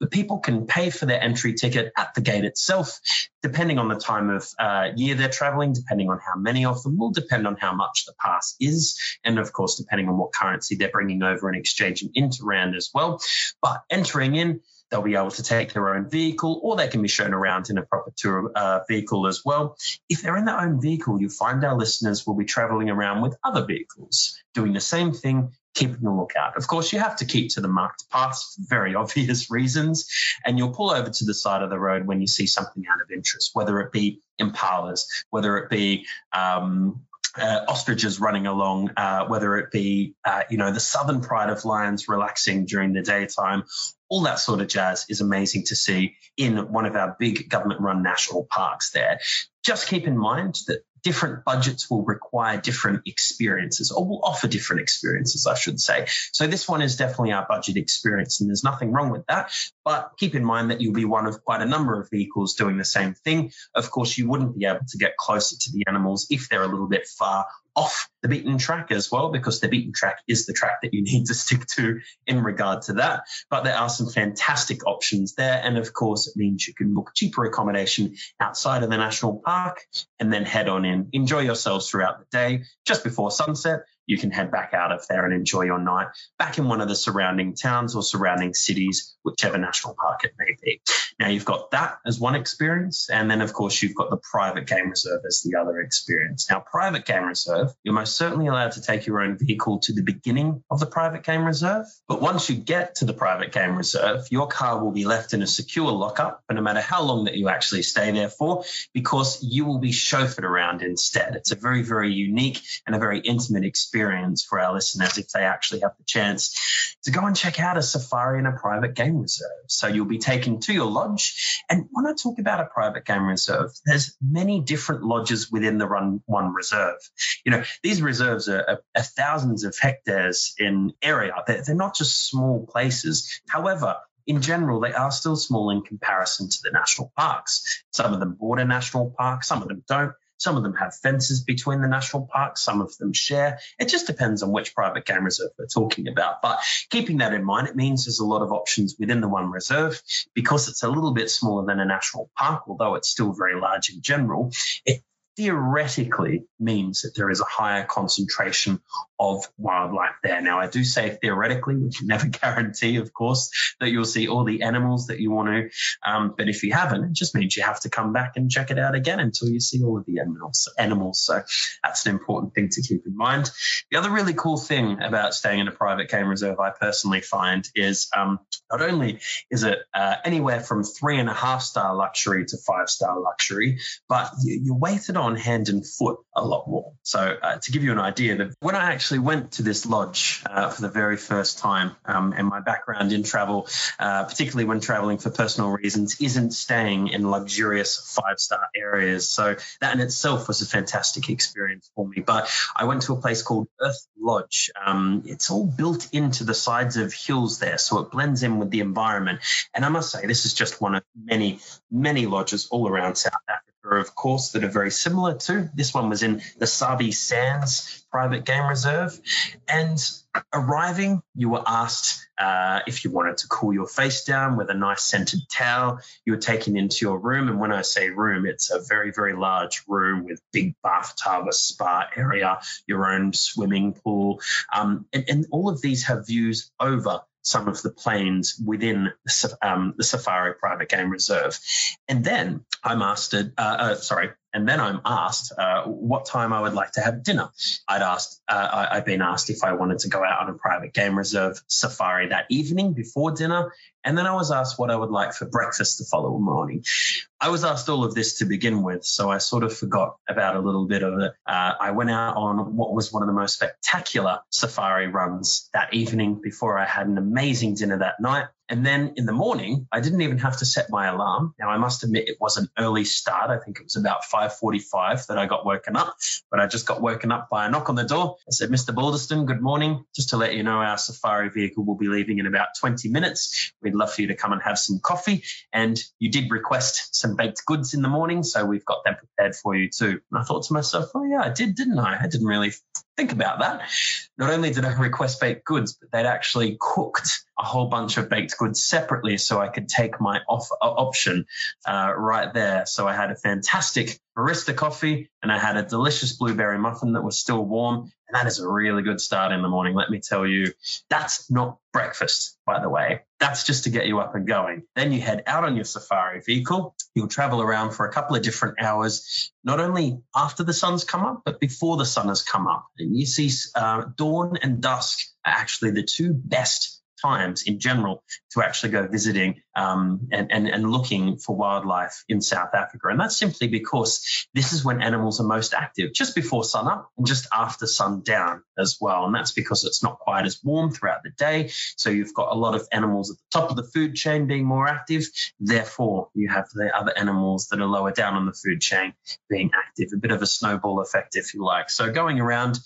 But people can pay for their entry ticket at the gate itself, depending on the time of uh, year they're traveling, depending on how many of them, will depend on how much the pass is, and of course, depending on what currency they're bringing over and exchanging into Rand as well. But entering in, They'll be able to take their own vehicle or they can be shown around in a proper tour uh, vehicle as well. If they're in their own vehicle, you'll find our listeners will be traveling around with other vehicles, doing the same thing, keeping a lookout. Of course, you have to keep to the marked paths for very obvious reasons, and you'll pull over to the side of the road when you see something out of interest, whether it be impalas, whether it be um, uh, ostriches running along, uh, whether it be, uh, you know, the southern pride of lions relaxing during the daytime, all that sort of jazz is amazing to see in one of our big government run national parks there. Just keep in mind that different budgets will require different experiences or will offer different experiences, I should say. So this one is definitely our budget experience and there's nothing wrong with that. But keep in mind that you'll be one of quite a number of vehicles doing the same thing. Of course, you wouldn't be able to get closer to the animals if they're a little bit far off the beaten track as well, because the beaten track is the track that you need to stick to in regard to that. But there are some fantastic options there. And of course, it means you can book cheaper accommodation outside of the national park and then head on in, enjoy yourselves throughout the day. Just before sunset, you can head back out of there and enjoy your night back in one of the surrounding towns or surrounding cities, whichever national park it may be. Now, you've got that as one experience. And then, of course, you've got the private game reserve as the other experience. Now, private game reserve, you're most certainly allowed to take your own vehicle to the beginning of the private game reserve. But once you get to the private game reserve, your car will be left in a secure lockup, and no matter how long that you actually stay there for, because you will be chauffeured around instead. It's a very, very unique and a very intimate experience for our listeners if they actually have the chance to go and check out a safari in a private game reserve. So you'll be taken to your lodge. And when I talk about a private game reserve, there's many different lodges within the Run One Reserve. You know, these reserves are, are, are thousands of hectares in area. They're, they're not just small places. However, in general, they are still small in comparison to the national parks. Some of them border national parks, some of them don't. Some of them have fences between the national parks, some of them share. It just depends on which private game reserve we're talking about. But keeping that in mind, it means there's a lot of options within the one reserve because it's a little bit smaller than a national park, although it's still very large in general. It theoretically means that there is a higher concentration of wildlife there. Now, I do say theoretically, we can never guarantee, of course, that you'll see all the animals that you want to. Um, but if you haven't, it just means you have to come back and check it out again until you see all of the animals. Animals. So that's an important thing to keep in mind. The other really cool thing about staying in a private game reserve, I personally find, is um, not only is it uh, anywhere from three and a half star luxury to five star luxury, but you're waited on hand and foot a lot more. So uh, to give you an idea, when I actually went to this lodge uh, for the very first time, um, and my background in travel, uh, particularly when traveling for personal reasons, isn't staying in luxurious five star areas. So that in itself was a fantastic experience for me. But I went to a place called Earth Lodge. Um, it's all built into the sides of hills there, so it blends in with the environment. And I must say, this is just one of many, many lodges all around South Africa of course, that are very similar to. This one was in the Sabi Sands Private Game Reserve. And arriving, you were asked uh, if you wanted to cool your face down with a nice scented towel. You were taken into your room. And when I say room, it's a very, very large room with big bathtub, a spa area, your own swimming pool. Um, and, and all of these have views over some of the plains within the, um, the Safari Private Game Reserve. And then I mastered, uh, uh, sorry, and then I'm asked uh, what time I would like to have dinner. I'd asked, uh, I, have been asked if I wanted to go out on a private game reserve safari that evening before dinner, and then I was asked what I would like for breakfast the following morning. I was asked all of this to begin with, so I sort of forgot about a little bit of it. Uh, I went out on what was one of the most spectacular safari runs that evening before I had an amazing dinner that night. And then in the morning, I didn't even have to set my alarm. Now I must admit it was an early start. I think it was about 5:45 that I got woken up, but I just got woken up by a knock on the door. I said, "Mr. Balderston, good morning. Just to let you know, our safari vehicle will be leaving in about 20 minutes. We'd love for you to come and have some coffee. And you did request some baked goods in the morning, so we've got them prepared for you too." And I thought to myself, "Oh yeah, I did, didn't I? I didn't really think about that. Not only did I request baked goods, but they'd actually cooked a whole bunch of baked goods separately so I could take my off, uh, option uh, right there. So I had a fantastic barista coffee and I had a delicious blueberry muffin that was still warm. That is a really good start in the morning. Let me tell you, that's not breakfast, by the way. That's just to get you up and going. Then you head out on your safari vehicle. You'll travel around for a couple of different hours, not only after the sun's come up, but before the sun has come up. And you see uh, dawn and dusk are actually the two best times in general to actually go visiting um, and, and, and looking for wildlife in South Africa. And that's simply because this is when animals are most active, just before sun up and just after sundown as well. And that's because it's not quite as warm throughout the day. So you've got a lot of animals at the top of the food chain being more active. Therefore, you have the other animals that are lower down on the food chain being active, a bit of a snowball effect, if you like. So going around,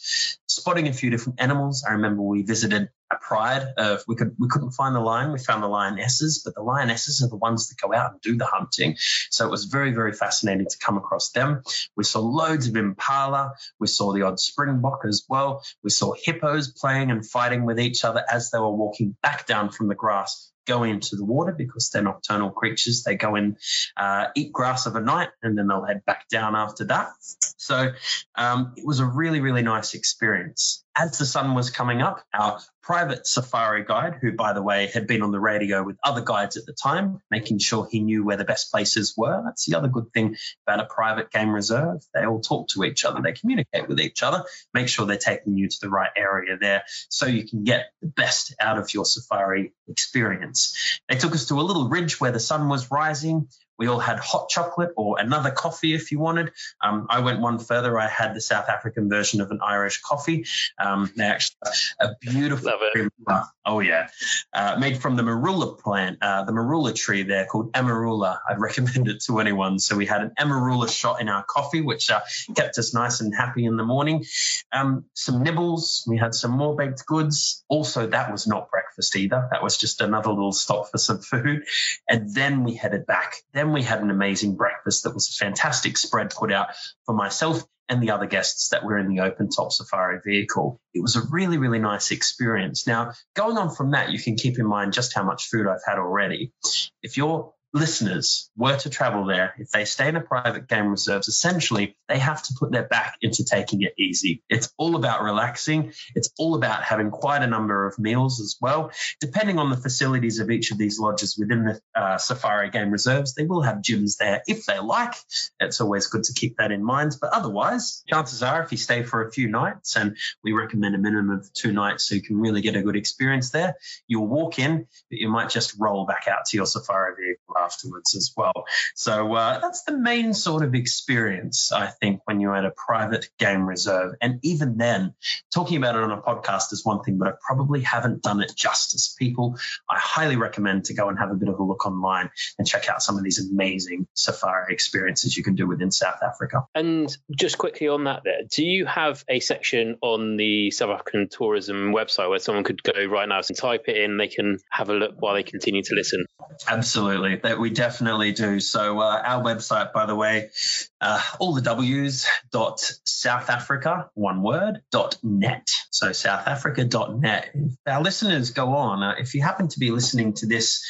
spotting a few different animals. I remember we visited a pride of we could we couldn't find the lion we found the lionesses but the lionesses are the ones that go out and do the hunting so it was very very fascinating to come across them we saw loads of impala we saw the odd springbok as well we saw hippos playing and fighting with each other as they were walking back down from the grass go into the water because they're nocturnal creatures. They go and uh, eat grass of a night and then they'll head back down after that. So um, it was a really, really nice experience. As the sun was coming up, our private safari guide, who, by the way, had been on the radio with other guides at the time, making sure he knew where the best places were. That's the other good thing about a private game reserve. They all talk to each other, they communicate with each other, make sure they're taking you to the right area there so you can get the best out of your safari experience. They took us to a little ridge where the sun was rising. We all had hot chocolate or another coffee if you wanted. Um, I went one further. I had the South African version of an Irish coffee. Um, they actually a beautiful. Oh yeah, uh, made from the marula plant, uh, the marula tree there called amarula. I'd recommend it to anyone. So we had an amarula shot in our coffee, which uh, kept us nice and happy in the morning. Um, some nibbles. We had some more baked goods. Also, that was not breakfast either. That was just another little stop for some food, and then we headed back. Then we had an amazing breakfast that was a fantastic spread put out for myself and the other guests that were in the open top safari vehicle. It was a really, really nice experience. Now, going on from that, you can keep in mind just how much food I've had already. If you're listeners were to travel there, if they stay in a private game reserves, essentially they have to put their back into taking it easy. It's all about relaxing. It's all about having quite a number of meals as well. Depending on the facilities of each of these lodges within the uh, safari game reserves, they will have gyms there if they like. It's always good to keep that in mind. But otherwise, chances are if you stay for a few nights, and we recommend a minimum of two nights so you can really get a good experience there, you'll walk in, but you might just roll back out to your safari vehicle afterwards as well. So uh, that's the main sort of experience, I think, when you're at a private game reserve. And even then, talking about it on a podcast is one thing, but I probably haven't done it justice. People, I highly recommend to go and have a bit of a look online and check out some of these amazing safari experiences you can do within South Africa. And just quickly on that, there, do you have a section on the South African tourism website where someone could go right now and type it in? They can have a look while they continue to listen. Absolutely that we definitely do. So uh, our website, by the way, uh, all the W's dot South Africa, one word, dot net. So southafrica.net. If our listeners go on, uh, if you happen to be listening to this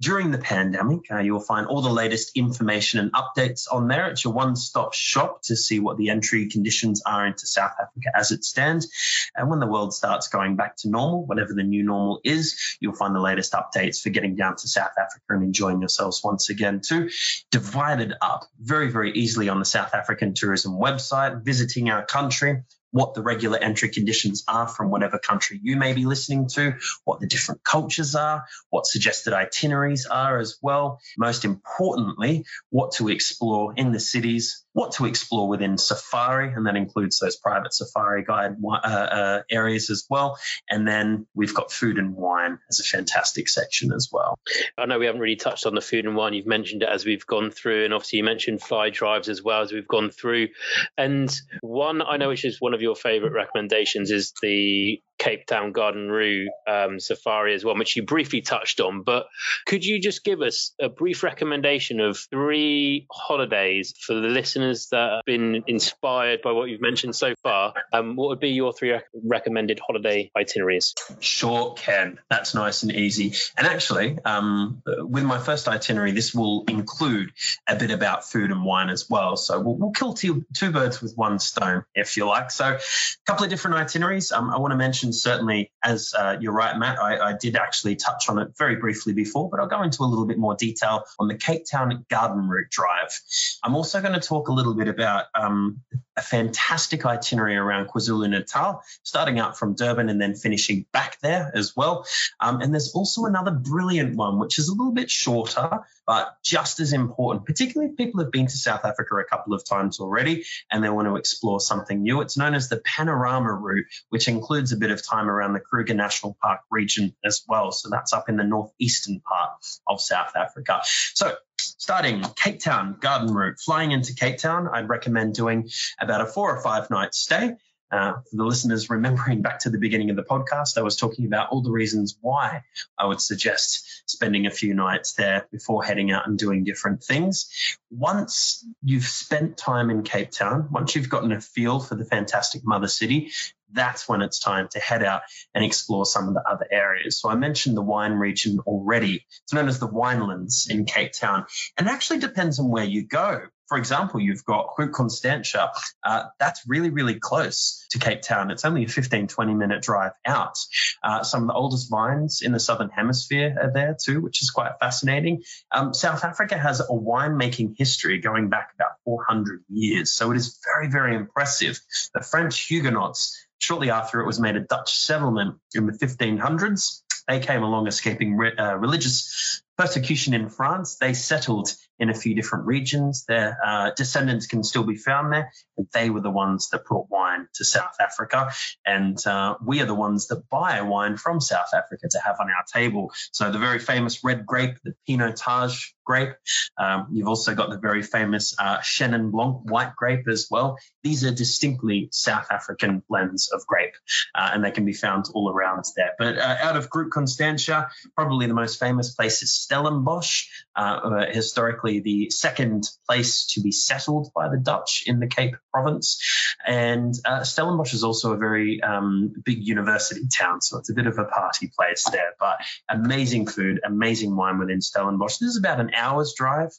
during the pandemic, uh, you'll find all the latest information and updates on there. It's your one stop shop to see what the entry conditions are into South Africa as it stands. And when the world starts going back to normal, whatever the new normal is, you'll find the latest updates for getting down to South Africa and enjoying yourselves once again, too. Divided up very, very easily on the South African tourism website, visiting our country what the regular entry conditions are from whatever country you may be listening to, what the different cultures are, what suggested itineraries are as well. Most importantly, what to explore in the cities, what to explore within Safari, and that includes those private Safari guide uh, uh, areas as well. And then we've got food and wine as a fantastic section as well. I know we haven't really touched on the food and wine. You've mentioned it as we've gone through, and obviously you mentioned fly drives as well as we've gone through. And one I know which is one of your favorite recommendations is the Cape Town Garden Route um, safari as well, which you briefly touched on. But could you just give us a brief recommendation of three holidays for the listeners that have been inspired by what you've mentioned so far? Um, what would be your three rec- recommended holiday itineraries? Sure, Ken. That's nice and easy. And actually, um, with my first itinerary, this will include a bit about food and wine as well. So we'll, we'll kill two, two birds with one stone, if you like. So, a couple of different itineraries. Um, I want to mention certainly, as uh, you're right, Matt, I, I, did actually touch on it very briefly before, but I'll go into a little bit more detail on the Cape Town Garden Route Drive. I'm also going to talk a little bit about um, a fantastic itinerary around KwaZulu Natal, starting out from Durban and then finishing back there as well. Um, and there's also another brilliant one, which is a little bit shorter, but just as important, particularly if people have been to South Africa a couple of times already and they want to explore something new. It's known as the Panorama Route, which includes a bit of time around the Kruger National Park region as well. So that's up in the northeastern part of South Africa. So starting Cape Town Garden Route, flying into Cape Town, I'd recommend doing about a four or five night stay. Uh, for the listeners remembering back to the beginning of the podcast, I was talking about all the reasons why I would suggest spending a few nights there before heading out and doing different things. Once you've spent time in Cape Town, once you've gotten a feel for the fantastic mother city, that's when it's time to head out and explore some of the other areas. So I mentioned the wine region already. It's known as the Winelands in Cape Town. And it actually depends on where you go. for example, you've got Groot Constantia. Uh, that's really, really close to Cape Town. It's only a 15, 20 minute drive out. Uh, some of the oldest vines in the Southern Hemisphere are there too, which is quite fascinating. Um, South Africa has a winemaking history going back about 400 years. So it is very, very impressive. The French Huguenots, shortly after it was made a Dutch settlement in the 1500s, they came along escaping re- uh, religious persecution in France. They settled in a few different regions. Their uh, descendants can still be found there, and they were the ones that brought wine to South Africa. And uh, we are the ones that buy wine from South Africa to have on our table. So the very famous red grape, the Pinotage grape. Um, you've also got the very famous uh, Chenin Blanc white grape as well. These are distinctly South African blends of grape, uh, and they can be found all around there. But uh, out of Groot Constantia, probably the most famous place is Stellenbosch, uh, the second place to be settled by the Dutch in the Cape Province. And uh, Stellenbosch is also a very um, big university town, so it's a bit of a party place there. But amazing food, amazing wine within Stellenbosch. This is about an hour's drive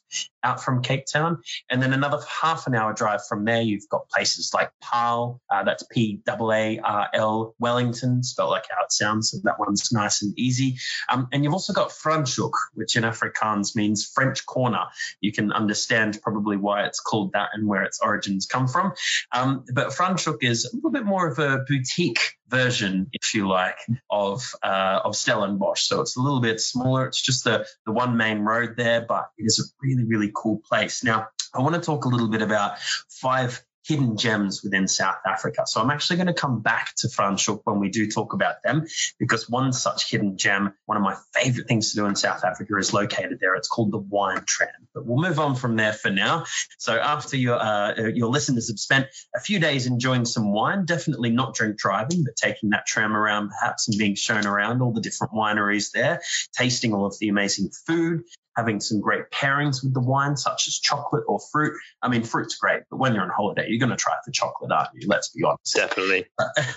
out from Cape Town. And then another half an hour drive from there, you've got places like Paarl, uh, that's P A R L, Wellington, spelled like how it sounds. So that one's nice and easy. Um, and you've also got Franschhoek, which in Afrikaans means French corner. You can understand probably why it's called that and where its origins come from. Um, but Franschhoek is a little bit more of a boutique version, if you like, of uh, of Stellenbosch. So it's a little bit smaller. It's just the the one main road there, but it is a really really cool place. Now I want to talk a little bit about five hidden gems within South Africa. So I'm actually going to come back to Franschhoek when we do talk about them, because one such hidden gem, one of my favorite things to do in South Africa is located there. It's called the Wine Tram. But we'll move on from there for now. So after your uh, your listeners have spent a few days enjoying some wine, definitely not drink driving, but taking that tram around perhaps and being shown around all the different wineries there, tasting all of the amazing food, having some great pairings with the wine, such as chocolate or fruit. I mean, fruit's great, but when you're on holiday, you're going to try for chocolate, aren't you? Let's be honest. Definitely.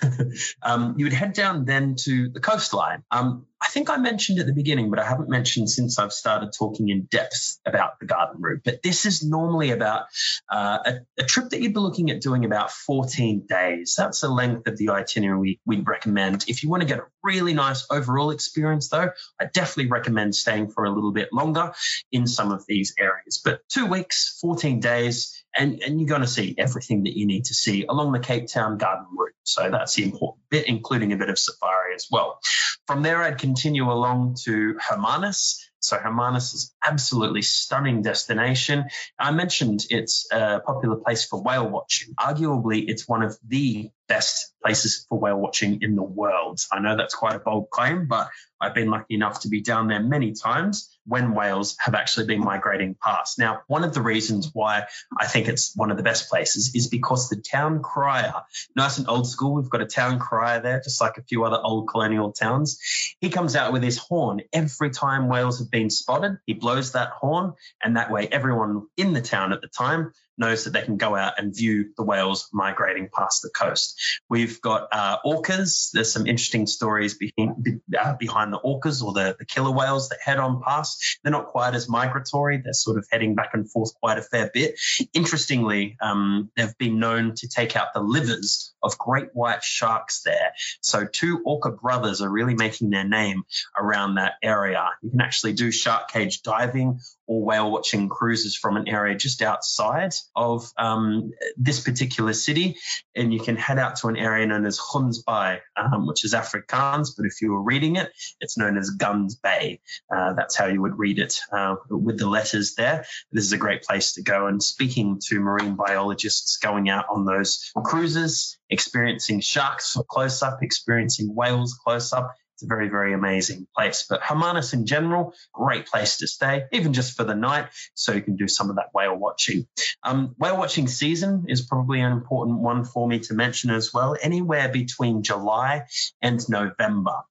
um, you would head down then to the coastline. Um, I think I mentioned at the beginning, but I haven't mentioned since I've started talking in depth about the garden route. But this is normally about uh, a, a, trip that you'd be looking at doing about 14 days. That's the length of the itinerary we'd recommend. If you want to get a really nice overall experience, though, I definitely recommend staying for a little bit longer in some of these areas. But two weeks, 14 days, and, and you're going to see everything that you need to see along the Cape Town garden route. So that's the important bit, including a bit of safari as well. From there, I'd continue along to Hermanus. So Hermanus is absolutely stunning destination. I mentioned it's a popular place for whale watching. Arguably, it's one of the best places for whale watching in the world. I know that's quite a bold claim, but I've been lucky enough to be down there many times when whales have actually been migrating past. Now, one of the reasons why I think it's one of the best places is because the town crier, nice and old school, we've got a town crier there, just like a few other old colonial towns. He comes out with his horn every time whales have been spotted. He blows that horn, and that way everyone in the town at the time knows that they can go out and view the whales migrating past the coast. We've got uh, orcas. There's some interesting stories behind, uh, behind the orcas or the, the killer whales that head on past. They're not quite as migratory. They're sort of heading back and forth quite a fair bit. Interestingly, um, they've been known to take out the livers of great white sharks there. So two orca brothers are really making their name around that area. You can actually do shark cage diving or whale watching cruises from an area just outside of um, this particular city. And you can head out to an area known as Gansbaai, um, which is Afrikaans, but if you were reading it, it's known as Guns Bay. Uh, that's how you would read it uh, with the letters there. This is a great place to go. And speaking to marine biologists going out on those cruises, experiencing sharks close up, experiencing whales close up, it's a very, very amazing place. But Hermanus in general, great place to stay, even just for the night, so you can do some of that whale watching. Um, whale watching season is probably an important one for me to mention as well, anywhere between July and November.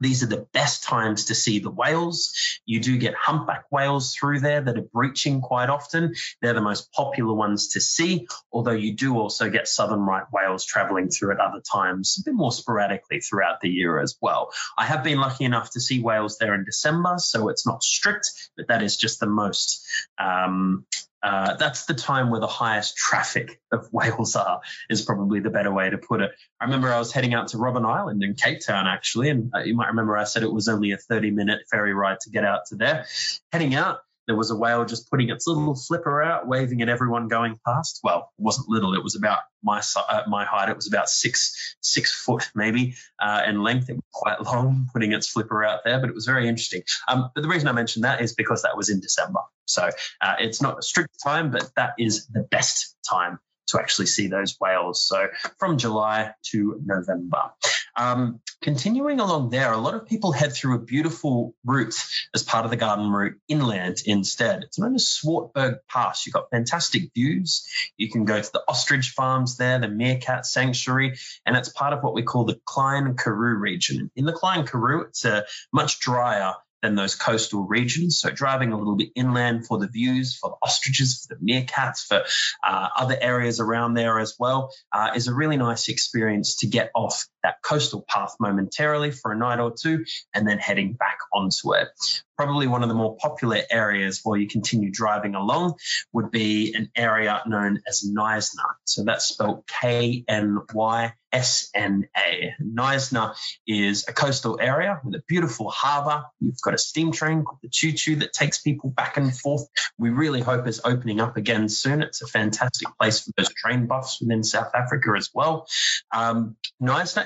These are the best times to see the whales. You do get humpback whales through there that are breaching quite often. They're the most popular ones to see, although you do also get southern right whales traveling through at other times, a bit more sporadically throughout the year as well. I have been lucky enough to see whales there in December, so it's not strict, but that is just the most um, uh, that's the time where the highest traffic of whales are, is probably the better way to put it. I remember I was heading out to Robben Island in Cape Town, actually, and uh, you might remember I said it was only a 30 minute ferry ride to get out to there. Heading out, there was a whale just putting its little flipper out, waving at everyone going past. Well, it wasn't little; it was about my uh, my height. It was about six six foot maybe uh, in length. It was quite long, putting its flipper out there, but it was very interesting. Um, but the reason I mentioned that is because that was in December, so uh, it's not a strict time, but that is the best time to actually see those whales. So from July to November. Um, continuing along there, a lot of people head through a beautiful route as part of the garden route inland instead. It's known as Swartberg Pass. You've got fantastic views. You can go to the ostrich farms there, the meerkat sanctuary, and it's part of what we call the Klein Karoo region. In the Klein Karoo, it's a much drier than those coastal regions. So driving a little bit inland for the views, for the ostriches, for the meerkats, for uh, other areas around there as well, uh, is a really nice experience to get off that coastal path momentarily for a night or two and then heading back onto it. Probably one of the more popular areas while you continue driving along would be an area known as Knysna. So that's spelled K N Y S N A. Knysna is a coastal area with a beautiful harbour. You've got a steam train called the Choo Choo that takes people back and forth. We really hope it's opening up again soon. It's a fantastic place for those train buffs within South Africa as well. Um,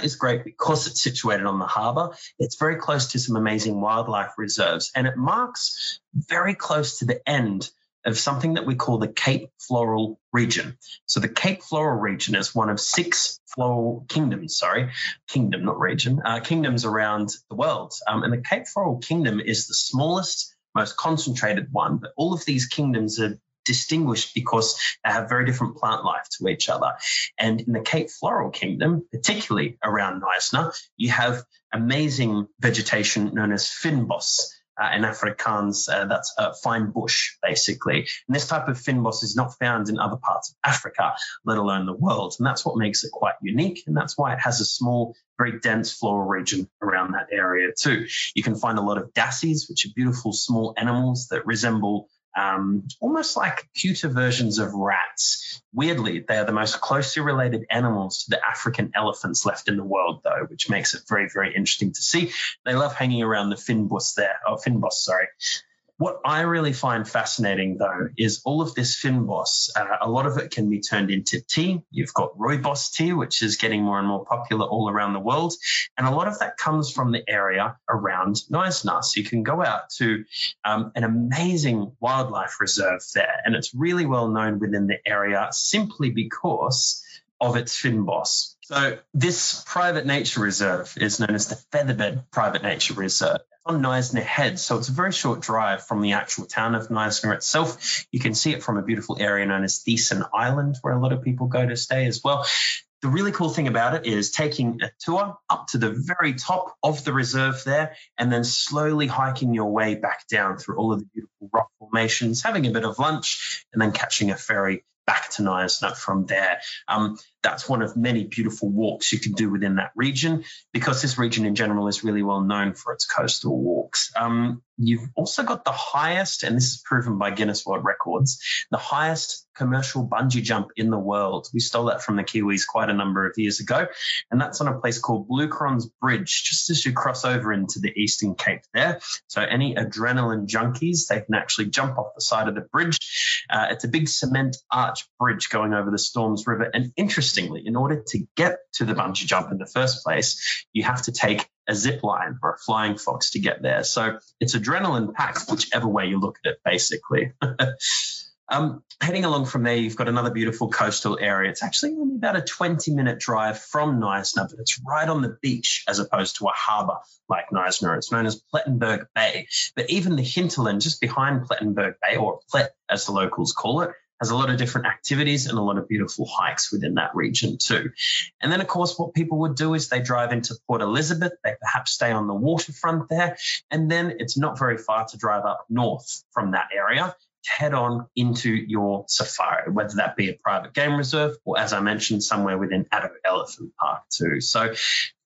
is great because it's situated on the harbour. It's very close to some amazing wildlife reserves and it marks very close to the end of something that we call the Cape Floral region. So the Cape Floral region is one of six floral kingdoms, sorry, kingdom, not region, uh, kingdoms around the world. Um, and the Cape Floral Kingdom is the smallest, most concentrated one, but all of these kingdoms are distinguished because they have very different plant life to each other. And in the Cape Floral Kingdom, particularly around Knysna, you have amazing vegetation known as fynbos. Uh, in Afrikaans, uh, that's uh, fine bush, basically. And this type of fynbos is not found in other parts of Africa, let alone the world. And that's what makes it quite unique. And that's why it has a small, very dense floral region around that area, too. You can find a lot of dassies, which are beautiful small animals that resemble um, almost like cuter versions of rats. Weirdly, they are the most closely related animals to the African elephants left in the world, though, which makes it very, very interesting to see. They love hanging around the fynbos there, oh, fynbos, sorry. What I really find fascinating, though, is all of this fynbos. Uh, a lot of it can be turned into tea. You've got rooibos tea, which is getting more and more popular all around the world. And a lot of that comes from the area around Knysna. So you can go out to um, an amazing wildlife reserve there. And it's really well known within the area simply because of its fynbos. So this private nature reserve is known as the Featherbed Private Nature Reserve on Knysna Head. So it's a very short drive from the actual town of Knysna itself. You can see it from a beautiful area known as Thesen Island, where a lot of people go to stay as well. The really cool thing about it is taking a tour up to the very top of the reserve there and then slowly hiking your way back down through all of the beautiful rock formations, having a bit of lunch, and then catching a ferry back to Knysna from there. Um, that's one of many beautiful walks you can do within that region because this region in general is really well known for its coastal walks. Um, you've also got the highest, and this is proven by Guinness World Records, the highest commercial bungee jump in the world. We stole that from the Kiwis quite a number of years ago, and that's on a place called Bloukrans Bridge, just as you cross over into the Eastern Cape there. So any adrenaline junkies, they can actually jump off the side of the bridge. Uh, it's a big cement arch bridge going over the Storms River, and interesting interestingly, in order to get to the bungee jump in the first place, you have to take a zip line or a flying fox to get there. So it's adrenaline packed, whichever way you look at it, basically. um, heading along from there, you've got another beautiful coastal area. It's actually only about a 20 minute drive from Knysna, but it's right on the beach as opposed to a harbour like Knysna. It's known as Plettenberg Bay. But even the hinterland just behind Plettenberg Bay, or Plett as the locals call it, has a lot of different activities and a lot of beautiful hikes within that region too. And then, of course, what people would do is they drive into Port Elizabeth, they perhaps stay on the waterfront there, and then it's not very far to drive up north from that area head on into your safari, whether that be a private game reserve or, as I mentioned, somewhere within Addo Elephant Park too. So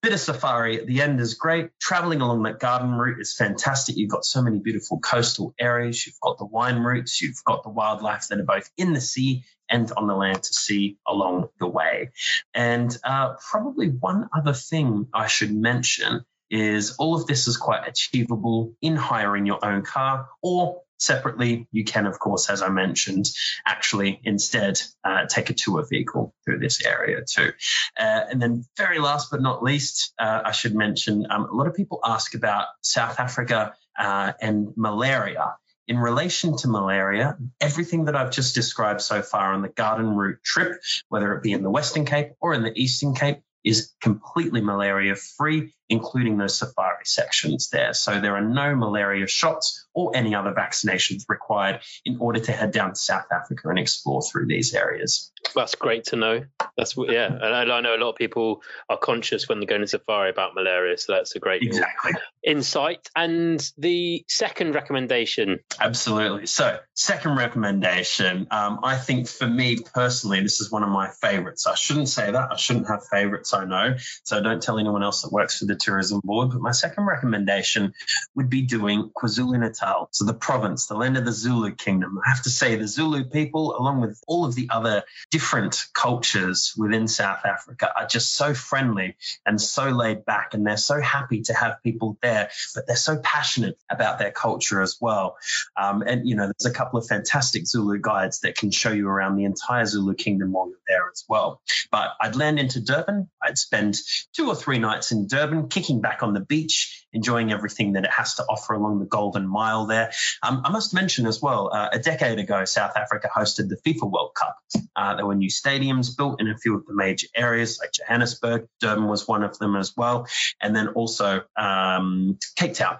bit of safari at the end is great. Traveling along that garden route is fantastic. You've got so many beautiful coastal areas. You've got the wine routes. You've got the wildlife that are both in the sea and on the land to see along the way. And uh, probably one other thing I should mention is all of this is quite achievable in hiring your own car or separately you can of course as i mentioned actually instead uh, take a tour vehicle through this area too uh, and then very last but not least uh, i should mention um, a lot of people ask about south africa uh, and malaria in relation to malaria, everything that I've just described so far on the garden route trip, whether it be in the Western Cape or in the Eastern Cape, is completely malaria free, including those safari sections there. So there are no malaria shots or any other vaccinations required in order to head down to South Africa and explore through these areas. That's great to know. That's yeah, and I, know a lot of people are conscious when they're going to safari about malaria, so that's a great exactly insight. And the second recommendation, absolutely. So second recommendation, um, I think for me personally, this is one of my favorites. I shouldn't say that. I shouldn't have favorites. I know, so don't tell anyone else that works for the tourism board. But my second recommendation would be doing KwaZulu Natal, so the province, the land of the Zulu kingdom. I have to say, the Zulu people, along with all of the other different cultures within South Africa are just so friendly and so laid back, and they're so happy to have people there, but they're so passionate about their culture as well. Um, and, you know, there's a couple of fantastic Zulu guides that can show you around the entire Zulu kingdom while you're there as well. But I'd land into Durban. I'd spend two or three nights in Durban, kicking back on the beach, enjoying everything that it has to offer along the Golden Mile there. Um, I must mention as well, uh, a decade ago, South Africa hosted the FIFA World Cup. Uh, there were new stadiums built in a few of the major areas, like Johannesburg. Durban was one of them as well. And then also um, Cape Town.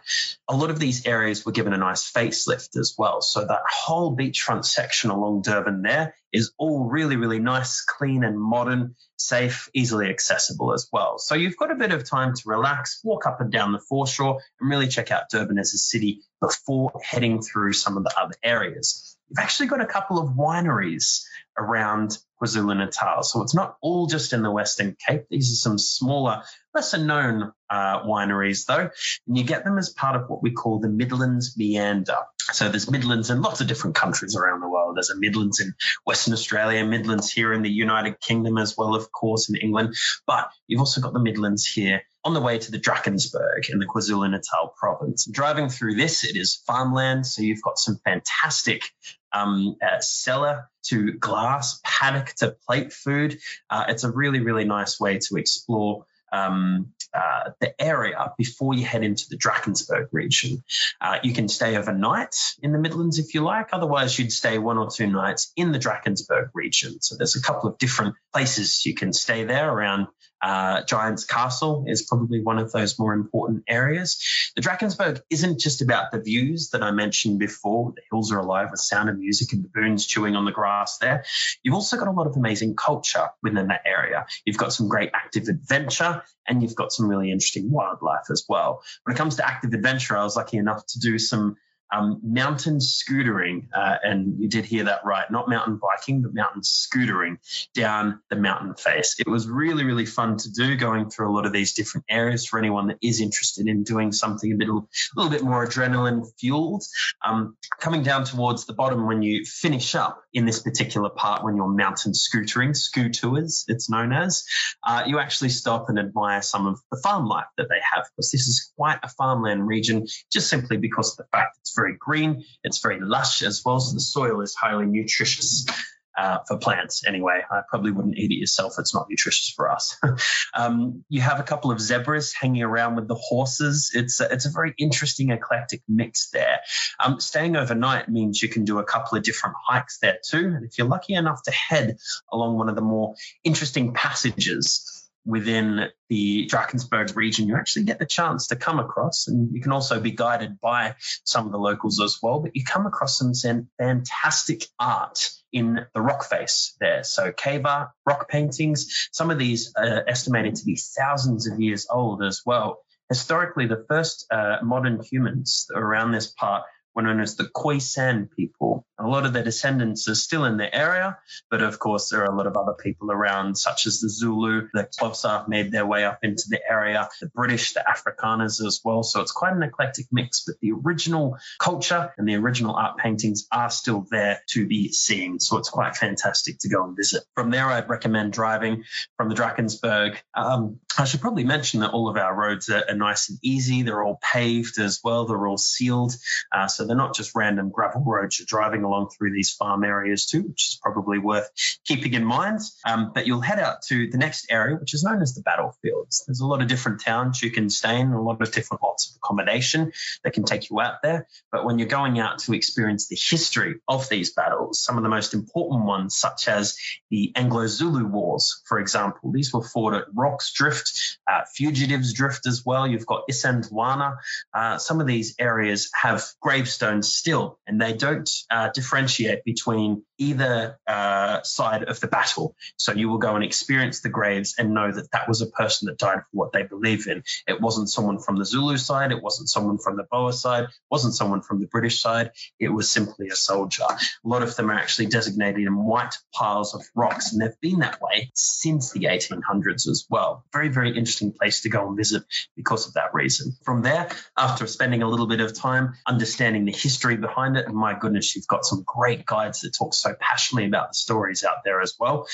A lot of these areas were given a nice facelift as well. So that whole beachfront section along Durban there is all really, really nice, clean, and modern, safe, easily accessible as well. So you've got a bit of time to relax, walk up and down the foreshore, and really check out Durban as a city before heading through some of the other areas. You've actually got a couple of wineries around KwaZulu Natal. So it's not all just in the Western Cape. These are some smaller, lesser known uh, wineries, though. And you get them as part of what we call the Midlands Meander. So there's Midlands in lots of different countries around the world. There's a Midlands in Western Australia, Midlands here in the United Kingdom as well, of course, in England. But you've also got the Midlands here on the way to the Drakensberg in the KwaZulu Natal province. Driving through this, it is farmland. So you've got some fantastic um, uh, cellar to glass, paddock to plate food. Uh, it's a really, really nice way to explore um, uh, the area before you head into the Drakensberg region. Uh, you can stay overnight in the Midlands if you like. Otherwise, you'd stay one or two nights in the Drakensberg region. So there's a couple of different places you can stay there around uh, Giant's Castle is probably one of those more important areas. The Drakensberg isn't just about the views that I mentioned before. The hills are alive with sound of music and baboons chewing on the grass there. You've also got a lot of amazing culture within that area. You've got some great active adventure and you've got some really interesting wildlife as well. When it comes to active adventure, I was lucky enough to do some um, mountain scootering, uh, and you did hear that right, not mountain biking, but mountain scootering down the mountain face. It was really, really fun to do, going through a lot of these different areas for anyone that is interested in doing something a, bit, a little bit more adrenaline fueled. Um, coming down towards the bottom when you finish up in this particular part, when you're mountain scootering, scooters, it's known as, uh, you actually stop and admire some of the farm life that they have, because this is quite a farmland region, just simply because of the fact it's very green, it's very lush as well, so the soil is highly nutritious. Uh, for plants anyway. I probably wouldn't eat it yourself. It's not nutritious for us. um, you have a couple of zebras hanging around with the horses. It's a, it's a very interesting eclectic mix there. Um, staying overnight means you can do a couple of different hikes there too. And if you're lucky enough to head along one of the more interesting passages, within the Drakensberg region, you actually get the chance to come across, and you can also be guided by some of the locals as well, but you come across some fantastic art in the rock face there. So cave art, rock paintings, some of these are estimated to be thousands of years old as well. Historically, the first uh, modern humans around this part were known as the Khoisan people. A lot of their descendants are still in the area, but of course, there are a lot of other people around, such as the Zulu. The Xhosa made their way up into the area, the British, the Afrikaners as well. So it's quite an eclectic mix, but the original culture and the original art paintings are still there to be seen. So it's quite fantastic to go and visit. From there, I'd recommend driving from the Drakensberg. Um, I should probably mention that all of our roads are, are, nice and easy. They're all paved as well. They're all sealed. Uh, so they're not just random gravel roads. You're driving along through these farm areas too, which is probably worth keeping in mind. Um, but you'll head out to the next area, which is known as the battlefields. There's a lot of different towns you can stay in, a lot of different lots of accommodation that can take you out there. But when you're going out to experience the history of these battles, some of the most important ones, such as the Anglo Zulu Wars, for example, these were fought at Rorke's Drift, uh, Fugitives Drift as well. You've got Isandlwana. Uh, some of these areas have gravestones still, and they don't uh, differentiate between either uh, side of the battle. So you will go and experience the graves and know that that was a person that died for what they believe in. It wasn't someone from the Zulu side, it wasn't someone from the Boer side, it wasn't someone from the British side, it was simply a soldier. A lot of them are actually designated in white piles of rocks, and they've been that way since the 1800s as well. Very, very interesting place to go and visit because of that reason. From there, after spending a little bit of time understanding the history behind it, and my goodness, you've got some great guides that talk so passionately about the stories out there as well,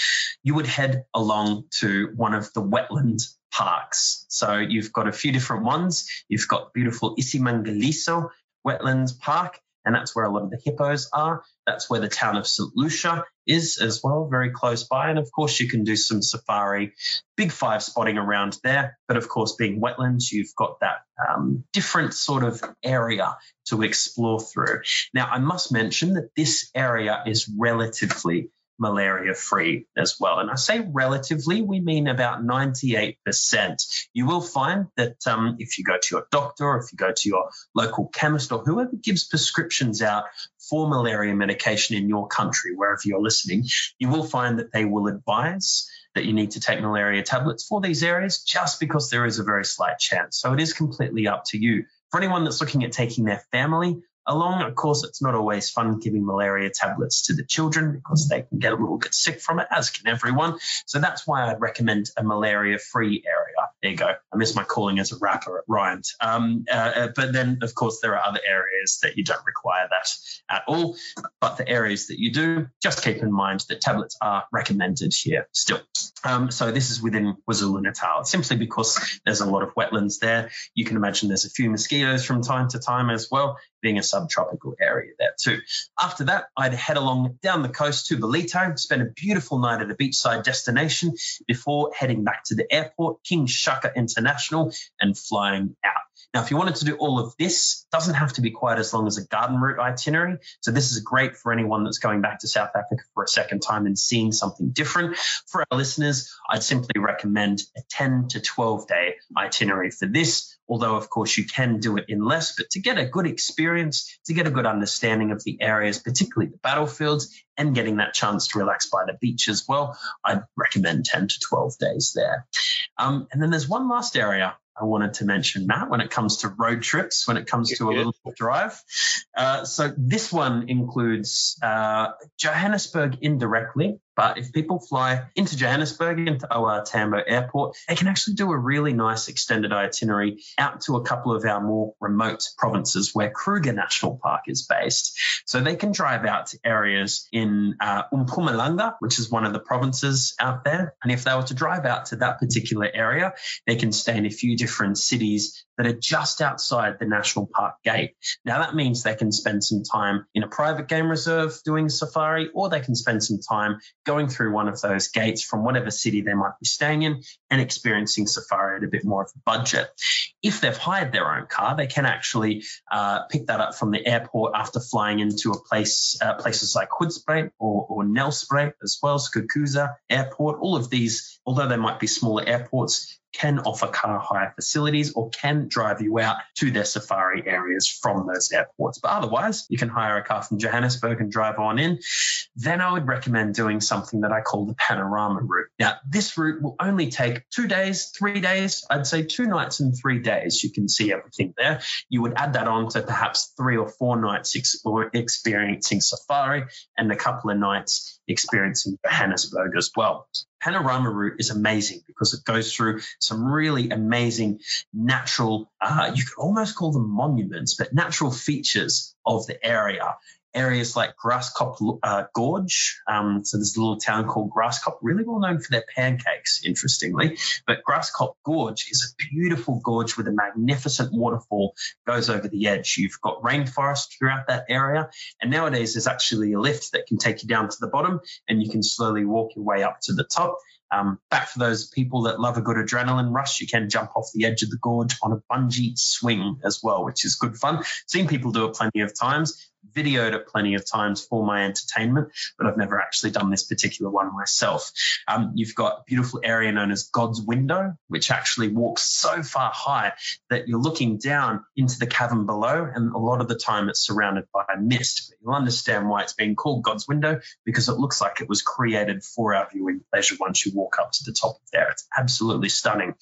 you would head along to one of the wetland parks. So you've got a few different ones. You've got beautiful Isimangaliso Wetlands Park, and that's where a lot of the hippos are. That's where the town of St. Lucia is as well, very close by. And of course, you can do some safari, big five spotting around there. But of course, being wetlands, you've got that um, different sort of area to explore through. Now, I must mention that this area is relatively malaria free as well. And I say relatively, we mean about 98%. You will find that um, if you go to your doctor, or if you go to your local chemist, or whoever gives prescriptions out for malaria medication in your country, wherever you're listening, you will find that they will advise that you need to take malaria tablets for these areas just because there is a very slight chance. So it is completely up to you. For anyone that's looking at taking their family, along. Of course, it's not always fun giving malaria tablets to the children because they can get a little bit sick from it, as can everyone. So that's why I'd recommend a malaria free area. There you go. I miss my calling as a rapper at rhymed. Um, uh, uh, but then, of course, there are other areas that you don't require that at all. But the areas that you do, just keep in mind that tablets are recommended here still. Um, so this is within KwaZulu Natal, simply because there's a lot of wetlands there. You can imagine there's a few mosquitoes from time to time as well being a subtropical area there too. After that, I'd head along down the coast to Ballito, spend a beautiful night at a beachside destination before heading back to the airport, King Shaka International, and flying out. Now, if you wanted to do all of this, doesn't have to be quite as long as a garden route itinerary. So this is great for anyone that's going back to South Africa for a second time and seeing something different. For our listeners, I'd simply recommend a 10 to 12 day itinerary for this although of course you can do it in less, but to get a good experience, to get a good understanding of the areas, particularly the battlefields, and getting that chance to relax by the beach as well, I'd recommend 10 to 12 days there. Um, and then there's one last area I wanted to mention, Matt, when it comes to road trips, when it comes to a little drive. Uh, so this one includes uh, Johannesburg indirectly, but if people fly into Johannesburg, into OR Tambo Airport, they can actually do a really nice extended itinerary out to a couple of our more remote provinces where Kruger National Park is based. So they can drive out to areas in uh, Mpumalanga, which is one of the provinces out there. And if they were to drive out to that particular area, they can stay in a few different cities that are just outside the national park gate. Now, that means they can spend some time in a private game reserve doing safari, or they can spend some time going through one of those gates from whatever city they might be staying in and experiencing safari at a bit more of a budget. If they've hired their own car, they can actually uh, pick that up from the airport after flying into a place, uh, places like Hoedspruit or, or Nelspruit as well, Skukuza Airport. All of these, although they might be smaller airports, can offer car hire facilities or can drive you out to their safari areas from those airports. But otherwise, you can hire a car from Johannesburg and drive on in. Then I would recommend doing something that I call the panorama route. Now, this route will only take two days, three days, I'd say two nights and three days. You can see everything there. You would add that on to perhaps three or four nights experiencing safari and a couple of nights experiencing Johannesburg as well. Panorama route is amazing because it goes through some really amazing natural, uh, you could almost call them monuments, but natural features of the area areas like Graskop uh, Gorge. Um, so there's a little town called Graskop, really well known for their pancakes, interestingly. But Graskop Gorge is a beautiful gorge with a magnificent waterfall goes over the edge. You've got rainforest throughout that area. And nowadays there's actually a lift that can take you down to the bottom and you can slowly walk your way up to the top. Um, back for those people that love a good adrenaline rush, you can jump off the edge of the gorge on a bungee swing as well, which is good fun. Seen people do it plenty of times videoed it plenty of times for my entertainment, but I've never actually done this particular one myself. Um, you've got a beautiful area known as God's Window, which actually walks so far high that you're looking down into the cavern below, and a lot of the time it's surrounded by mist. But you'll understand why it's being called God's Window because it looks like it was created for our viewing pleasure once you walk up to the top of there. It's absolutely stunning.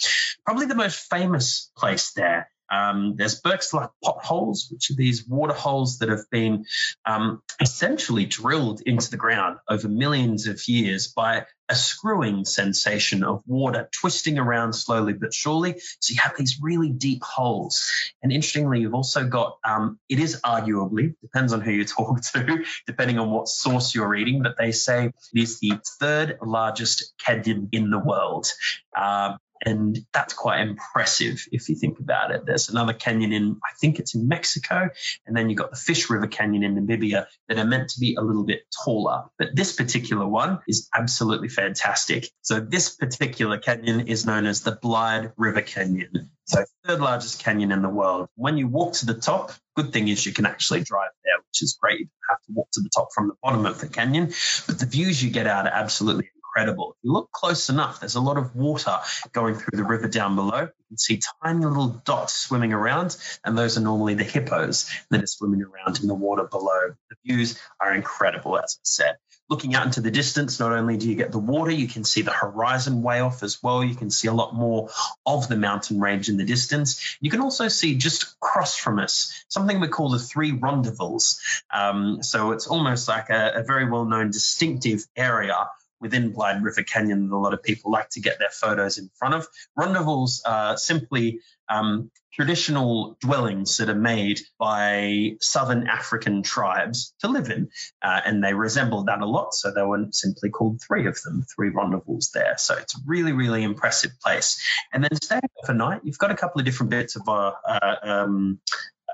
Probably the most famous place there um, there's Bourke's Luck potholes, which are these water holes that have been um, essentially drilled into the ground over millions of years by a screwing sensation of water twisting around slowly but surely. So you have these really deep holes. And interestingly, you've also got, um, it is arguably, depends on who you talk to, depending on what source you're reading, but they say it is the third largest canyon in the world. Um, and that's quite impressive if you think about it. There's another canyon in, I think it's in Mexico, and then you've got the Fish River Canyon in Namibia that are meant to be a little bit taller. But this particular one is absolutely fantastic. So this particular canyon is known as the Blyde River Canyon. So third largest canyon in the world. When you walk to the top, good thing is you can actually drive there, which is great. You don't have to walk to the top from the bottom of the canyon, but the views you get out are absolutely incredible. If you look close enough, there's a lot of water going through the river down below. You can see tiny little dots swimming around, and those are normally the hippos that are swimming around in the water below. The views are incredible, as I said. Looking out into the distance, not only do you get the water, you can see the horizon way off as well. You can see a lot more of the mountain range in the distance. You can also see just across from us something we call the three Rondavels. Um, so it's almost like a, a very well known distinctive area within Blyde River Canyon that a lot of people like to get their photos in front of. Rondavels are simply um, traditional dwellings that are made by southern African tribes to live in. Uh, and they resembled that a lot. So they were simply called three of them, three Rondavels there. So it's a really, really impressive place. And then staying overnight, you've got a couple of different bits of uh, uh, um,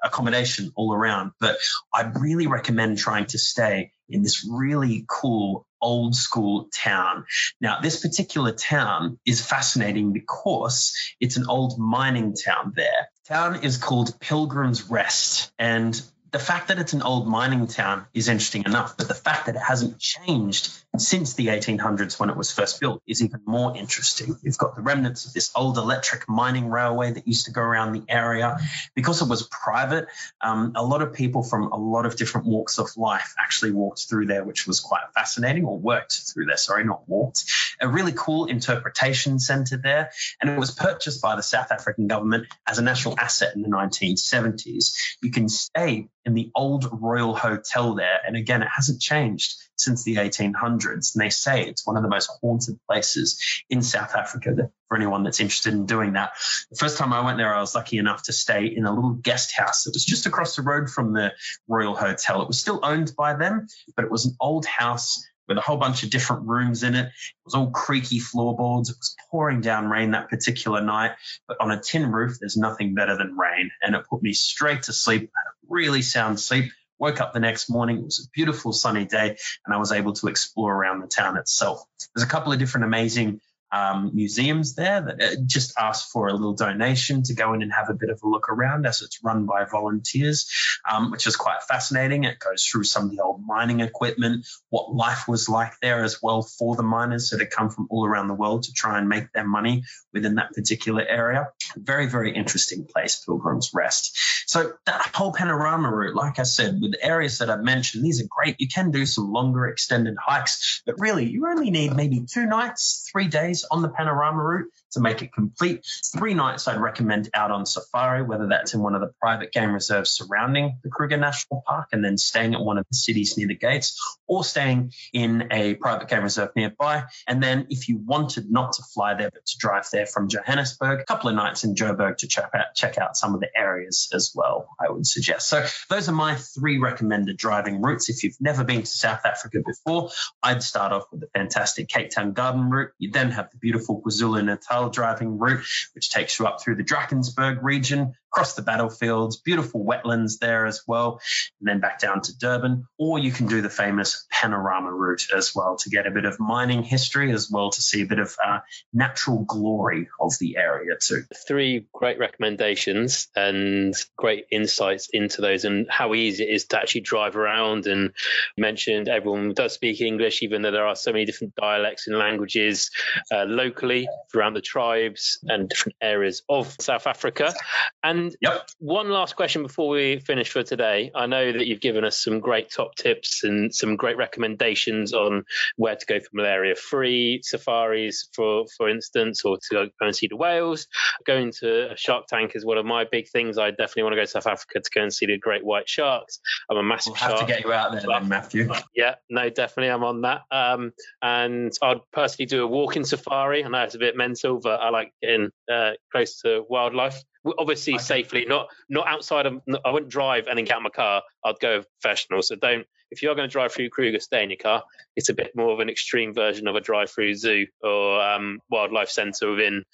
accommodation all around. But I really recommend trying to stay in this really cool old school town. Now, this particular town is fascinating because it's an old mining town there. Town is called Pilgrim's Rest, and the fact that it's an old mining town is interesting enough, but the fact that it hasn't changed since the 1800s when it was first built is even more interesting. You've got the remnants of this old electric mining railway that used to go around the area. Because it was private, um, a lot of people from a lot of different walks of life actually walked through there, which was quite fascinating, or worked through there, sorry, not walked. A really cool interpretation centre there. And it was purchased by the South African government as a national asset in the 1970s. You can stay in the old Royal Hotel there. And again, it hasn't changed since the 1800s. And they say it's one of the most haunted places in South Africa for anyone that's interested in doing that. The first time I went there, I was lucky enough to stay in a little guest house. It was just across the road from the Royal Hotel. It was still owned by them, but it was an old house with a whole bunch of different rooms in it. It was all creaky floorboards. It was pouring down rain that particular night, but on a tin roof, there's nothing better than rain. And it put me straight to sleep, really sound sleep. Woke up the next morning. It was a beautiful sunny day, and I was able to explore around the town itself. There's a couple of different amazing um, museums there that uh, just ask for a little donation to go in and have a bit of a look around as it's run by volunteers, um, which is quite fascinating. It goes through some of the old mining equipment, what life was like there as well for the miners. So they come from all around the world to try and make their money within that particular area. Very, very interesting place, Pilgrim's Rest. So that whole panorama route, like I said, with the areas that I've mentioned, these are great. You can do some longer extended hikes, but really you only need maybe two nights, three days on the panorama route to make it complete. Three nights I'd recommend out on safari, whether that's in one of the private game reserves surrounding the Kruger National Park and then staying at one of the cities near the gates or staying in a private game reserve nearby. And then if you wanted not to fly there, but to drive there from Johannesburg, a couple of nights in Joburg to check out, check out some of the areas as well, I would suggest. So those are my three recommended driving routes. If you've never been to South Africa before, I'd start off with the fantastic Cape Town Garden route. You then have the beautiful KwaZulu Natal driving route, which takes you up through the Drakensberg region, across the battlefields, beautiful wetlands there as well, and then back down to Durban. Or you can do the famous panorama route as well to get a bit of mining history as well to see a bit of uh, natural glory of the area too. Three great recommendations and great insights into those and how easy it is to actually drive around. And mentioned everyone does speak English, even though there are so many different dialects and languages uh, locally throughout the tribes and different areas of South Africa. And and yep. one last question before we finish for today. I know that you've given us some great top tips and some great recommendations on where to go for malaria free safaris, for for instance, or to go and see the whales. Going to a shark tank is one of my big things. I definitely want to go to South Africa to go and see the great white sharks. I'm a massive we'll have shark. to get you out there, then, Matthew. Yeah, no, definitely, I'm on that. Um, and I'd personally do a walking safari. I know it's a bit mental, but I like getting uh, close to wildlife obviously okay. safely, not not outside of. I wouldn't drive and then get out my car. I'd go professional. So don't. If you're going to drive through Kruger, stay in your car. It's a bit more of an extreme version of a drive-through zoo or um, wildlife centre within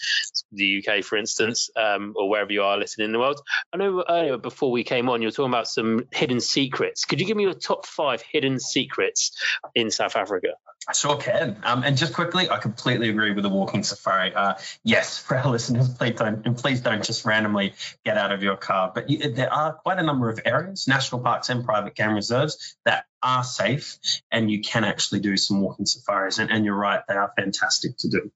the UK, for instance, um, or wherever you are listening in the world. I know earlier before we came on, you were talking about some hidden secrets. Could you give me your top five hidden secrets in South Africa? I sure can. Um, and just quickly, I completely agree with the walking safari. Uh, yes, for our listeners, please don't and please don't just randomly get out of your car. But you, there are quite a number of areas, national parks and private game reserves, that are safe and you can actually do some walking safaris. And, and you're right, they are fantastic to do.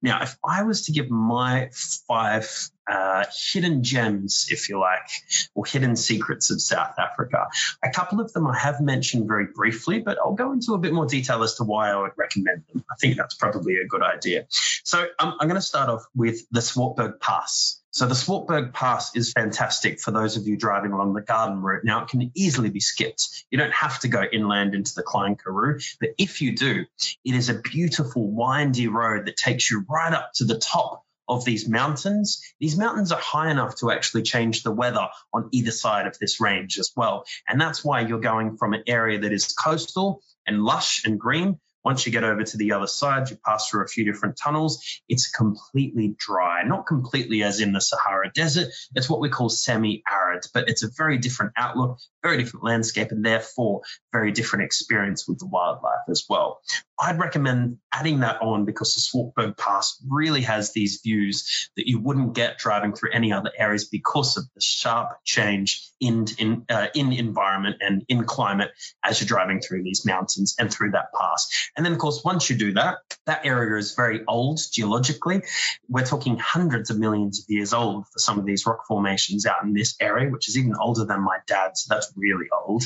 Now, if I was to give my five uh, hidden gems, if you like, or hidden secrets of South Africa, a couple of them I have mentioned very briefly, but I'll go into a bit more detail as to why I would recommend them. I think that's probably a good idea. So um, I'm going to start off with the Swartberg Pass. So the Swartberg Pass is fantastic for those of you driving along the garden route. Now it can easily be skipped. You don't have to go inland into the Klein Karoo, but if you do, it is a beautiful windy road that takes you right up to the top of these mountains. These mountains are high enough to actually change the weather on either side of this range as well. And that's why you're going from an area that is coastal and lush and green once you get over to the other side, you pass through a few different tunnels. It's completely dry, not completely as in the Sahara Desert. It's what we call semi arid, but it's a very different outlook, very different landscape, and therefore very different experience with the wildlife as well. I'd recommend adding that on because the Swartberg Pass really has these views that you wouldn't get driving through any other areas because of the sharp change in in, uh, in environment and in climate as you're driving through these mountains and through that pass. And then, of course, once you do that, that area is very old geologically. We're talking hundreds of millions of years old for some of these rock formations out in this area, which is even older than my dad. So that's really old.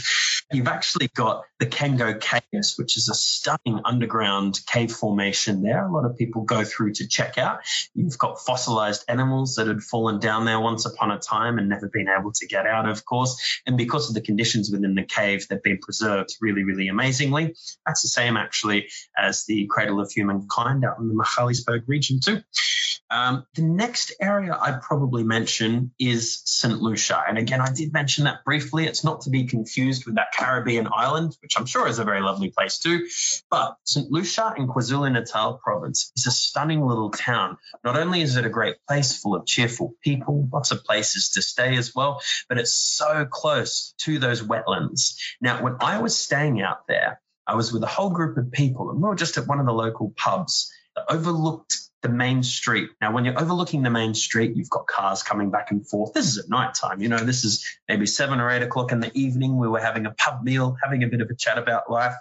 You've actually got the Cango Caves, which is a stunning underground cave formation there. A lot of people go through to check out. You've got fossilized animals that had fallen down there once upon a time and never been able to get out, of course. And because of the conditions within the cave, they've been preserved really, really amazingly. That's the same actually as the Cradle of Humankind out in the Magaliesberg region, too. Um, the next area I'd probably mention is St. Lucia. And again, I did mention that briefly. It's not to be confused with that Caribbean island, which I'm sure is a very lovely place too. But St. Lucia in KwaZulu Natal province is a stunning little town. Not only is it a great place full of cheerful people, lots of places to stay as well, but it's so close to those wetlands. Now, when I was staying out there, I was with a whole group of people and we were just at one of the local pubs that overlooked the main street. Now, when you're overlooking the main street, you've got cars coming back and forth. This is at night time. You know, this is maybe seven or eight o'clock in the evening. We were having a pub meal, having a bit of a chat about life.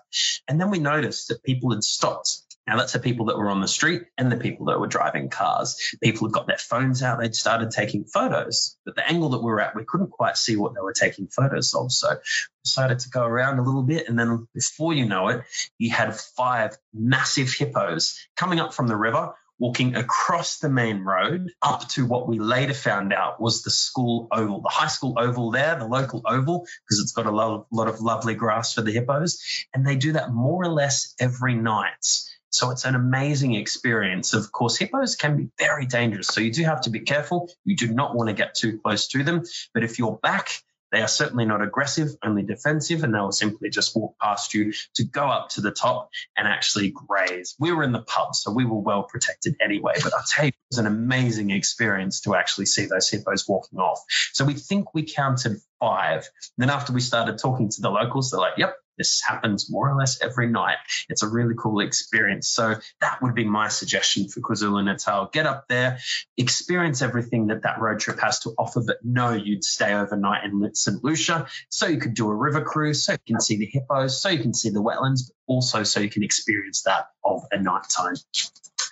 And then we noticed that people had stopped now, that's the people that were on the street and the people that were driving cars. People had got their phones out, they'd started taking photos. But the angle that we were at, we couldn't quite see what they were taking photos of. So decided to go around a little bit. And then before you know it, you had five massive hippos coming up from the river walking across the main road up to what we later found out was the school oval, the high school oval there, the local oval, because it's got a lot, lot of lovely grass for the hippos. And they do that more or less every night. So it's an amazing experience. Of course, hippos can be very dangerous. So you do have to be careful. You do not want to get too close to them. But if you're back, they are certainly not aggressive, only defensive, and they will simply just walk past you to go up to the top and actually graze. We were in the pub, so we were well protected anyway. But I'll tell you, it was an amazing experience to actually see those hippos walking off. So we think we counted five. And then after we started talking to the locals, they're like, yep, this happens more or less every night. It's a really cool experience. So that would be my suggestion for KwaZulu Natal. Get up there, experience everything that that road trip has to offer, but know you'd stay overnight in St. Lucia so you could do a river cruise, so you can see the hippos, so you can see the wetlands, but also so you can experience that of a nighttime.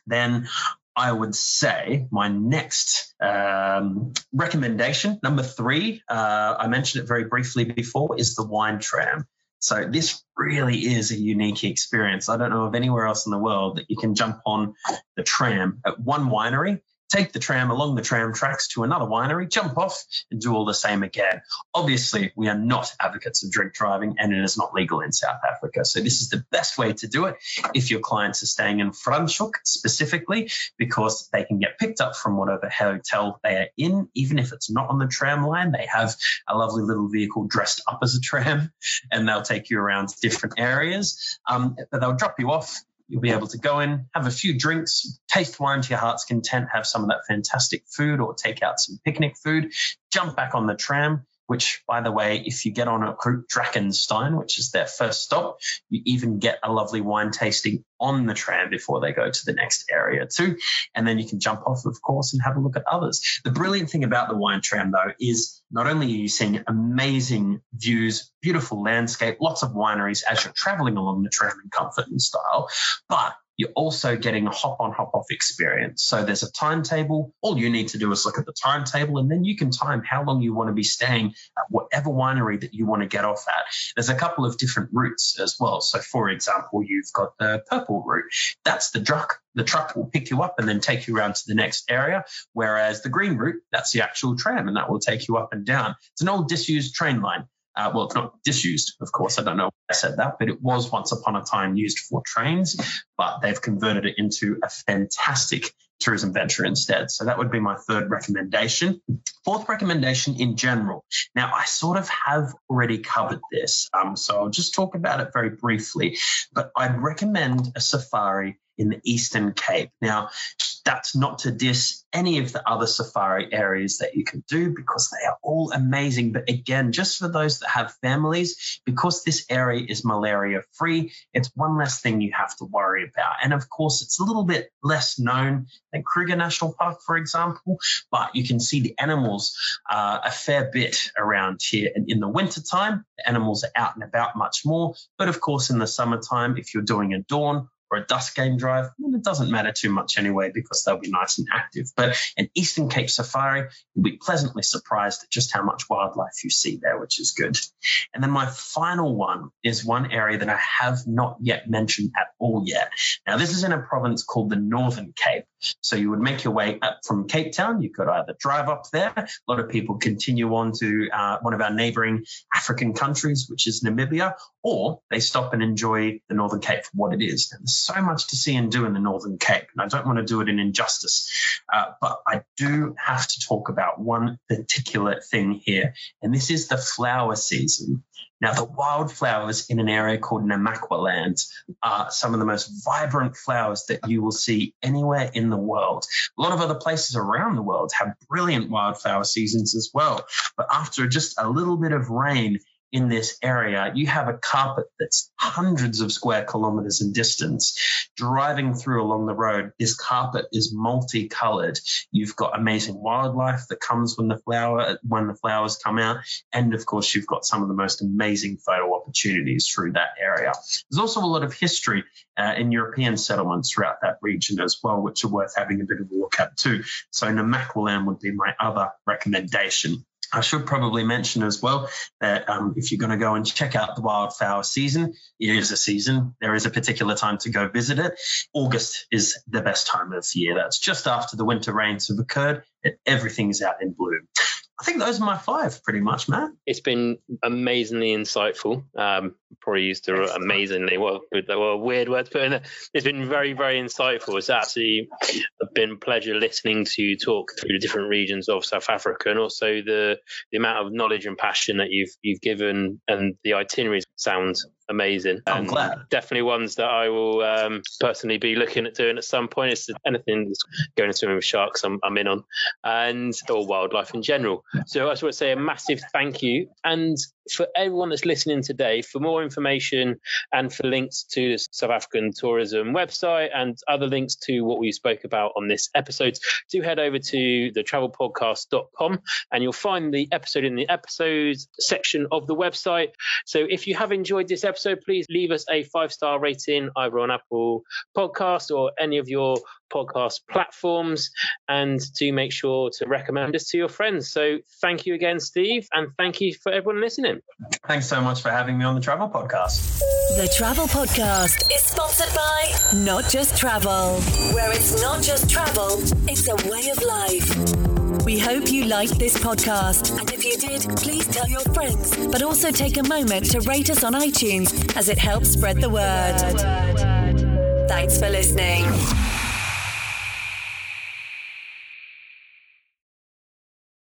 Then I would say my next um, recommendation, number three, uh, I mentioned it very briefly before, is the wine tram. So this really is a unique experience. I don't know of anywhere else in the world that you can jump on the tram at one winery take the tram along the tram tracks to another winery, jump off, and do all the same again. Obviously, we are not advocates of drink driving, and it is not legal in South Africa. So, this is the best way to do it if your clients are staying in Franschhoek specifically, because they can get picked up from whatever hotel they are in, even if it's not on the tram line. They have a lovely little vehicle dressed up as a tram, and they'll take you around different areas. Um, but they'll drop you off You'll be able to go in, have a few drinks, taste wine to your heart's content, have some of that fantastic food or take out some picnic food, jump back on the tram, which, by the way, if you get on a Drakenstein, which is their first stop, you even get a lovely wine tasting on the tram before they go to the next area too. And then you can jump off, of course, and have a look at others. The brilliant thing about the wine tram, though, is not only are you seeing amazing views, beautiful landscape, lots of wineries as you're traveling along the tram in comfort and style, but you're also getting a hop on, hop off experience. So there's a timetable. All you need to do is look at the timetable, and then you can time how long you want to be staying at whatever winery that you want to get off at. There's a couple of different routes as well. So, for example, you've got the purple route. That's the truck. The truck will pick you up and then take you around to the next area. Whereas the green route, that's the actual tram, and that will take you up and down. It's an old disused train line. Uh, well, it's not disused, of course. I don't know why I said that, but it was once upon a time used for trains, but they've converted it into a fantastic tourism venture instead. So that would be my third recommendation. Fourth recommendation in general. Now, I sort of have already covered this, um, so I'll just talk about it very briefly, but I'd recommend a safari in the Eastern Cape. Now, that's not to diss any of the other safari areas that you can do because they are all amazing. But again, just for those that have families, because this area is malaria free, it's one less thing you have to worry about. And of course, it's a little bit less known than Kruger National Park, for example, but you can see the animals uh, a fair bit around here. And in the wintertime, the animals are out and about much more. But of course, in the summertime, if you're doing a dawn or a dusk game drive, then it doesn't matter too much anyway because they'll be nice and active. But an Eastern Cape safari, you'll be pleasantly surprised at just how much wildlife you see there, which is good. And then my final one is one area that I have not yet mentioned at all yet. Now, this is in a province called the Northern Cape. So you would make your way up from Cape Town. You could either drive up there. A lot of people continue on to uh, one of our neighboring African countries, which is Namibia, or they stop and enjoy the Northern Cape for what it is. And there's so much to see and do in the Northern Cape, and I don't want to do it in injustice, uh, but I do have to talk about one particular thing here, and this is the flower season. Now, the wildflowers in an area called Namaqualand are some of the most vibrant flowers that you will see anywhere in the world. A lot of other places around the world have brilliant wildflower seasons as well. But after just a little bit of rain, in this area, you have a carpet that's hundreds of square kilometers in distance. Driving through along the road, this carpet is multicolored. You've got amazing wildlife that comes when the flower when the flowers come out, and of course, you've got some of the most amazing photo opportunities through that area. There's also a lot of history uh, in European settlements throughout that region as well, which are worth having a bit of a look at too. So Namaqualand would be my other recommendation. I should probably mention as well that um, if you're going to go and check out the wildflower season, it is a season. There is a particular time to go visit it. August is the best time of year. That's just after the winter rains have occurred and everything's out in bloom. I think those are my five, pretty much, Matt. It's been amazingly insightful. Um, probably used to amazingly. What well, weird words put in there. It's been very, very insightful. It's actually been a pleasure listening to you talk through the different regions of South Africa and also the the amount of knowledge and passion that you've you've given and the itineraries sound amazing. I'm glad. Definitely ones that I will um, personally be looking at doing at some point. It's anything that's going to swimming with sharks, I'm, I'm in on, and or wildlife in general. So I just want to say a massive thank you. And for everyone that's listening today, for more information and for links to the South African tourism website and other links to what we spoke about on this episode, do head over to the travelpodcast.com and you'll find the episode in the episodes section of the website. So if you have enjoyed this episode, please leave us a five star rating either on Apple Podcast or any of your podcast platforms and do make sure to recommend us to your friends. So thank you again, Steve, and thank you for everyone listening. Thanks so much for having me on the Travel Podcast. The Travel Podcast is sponsored by Not Just Travel, where it's not just travel, it's a way of life. We hope you liked this podcast, and if you did, please tell your friends, but also take a moment to rate us on iTunes as it helps spread the word. Thanks for listening.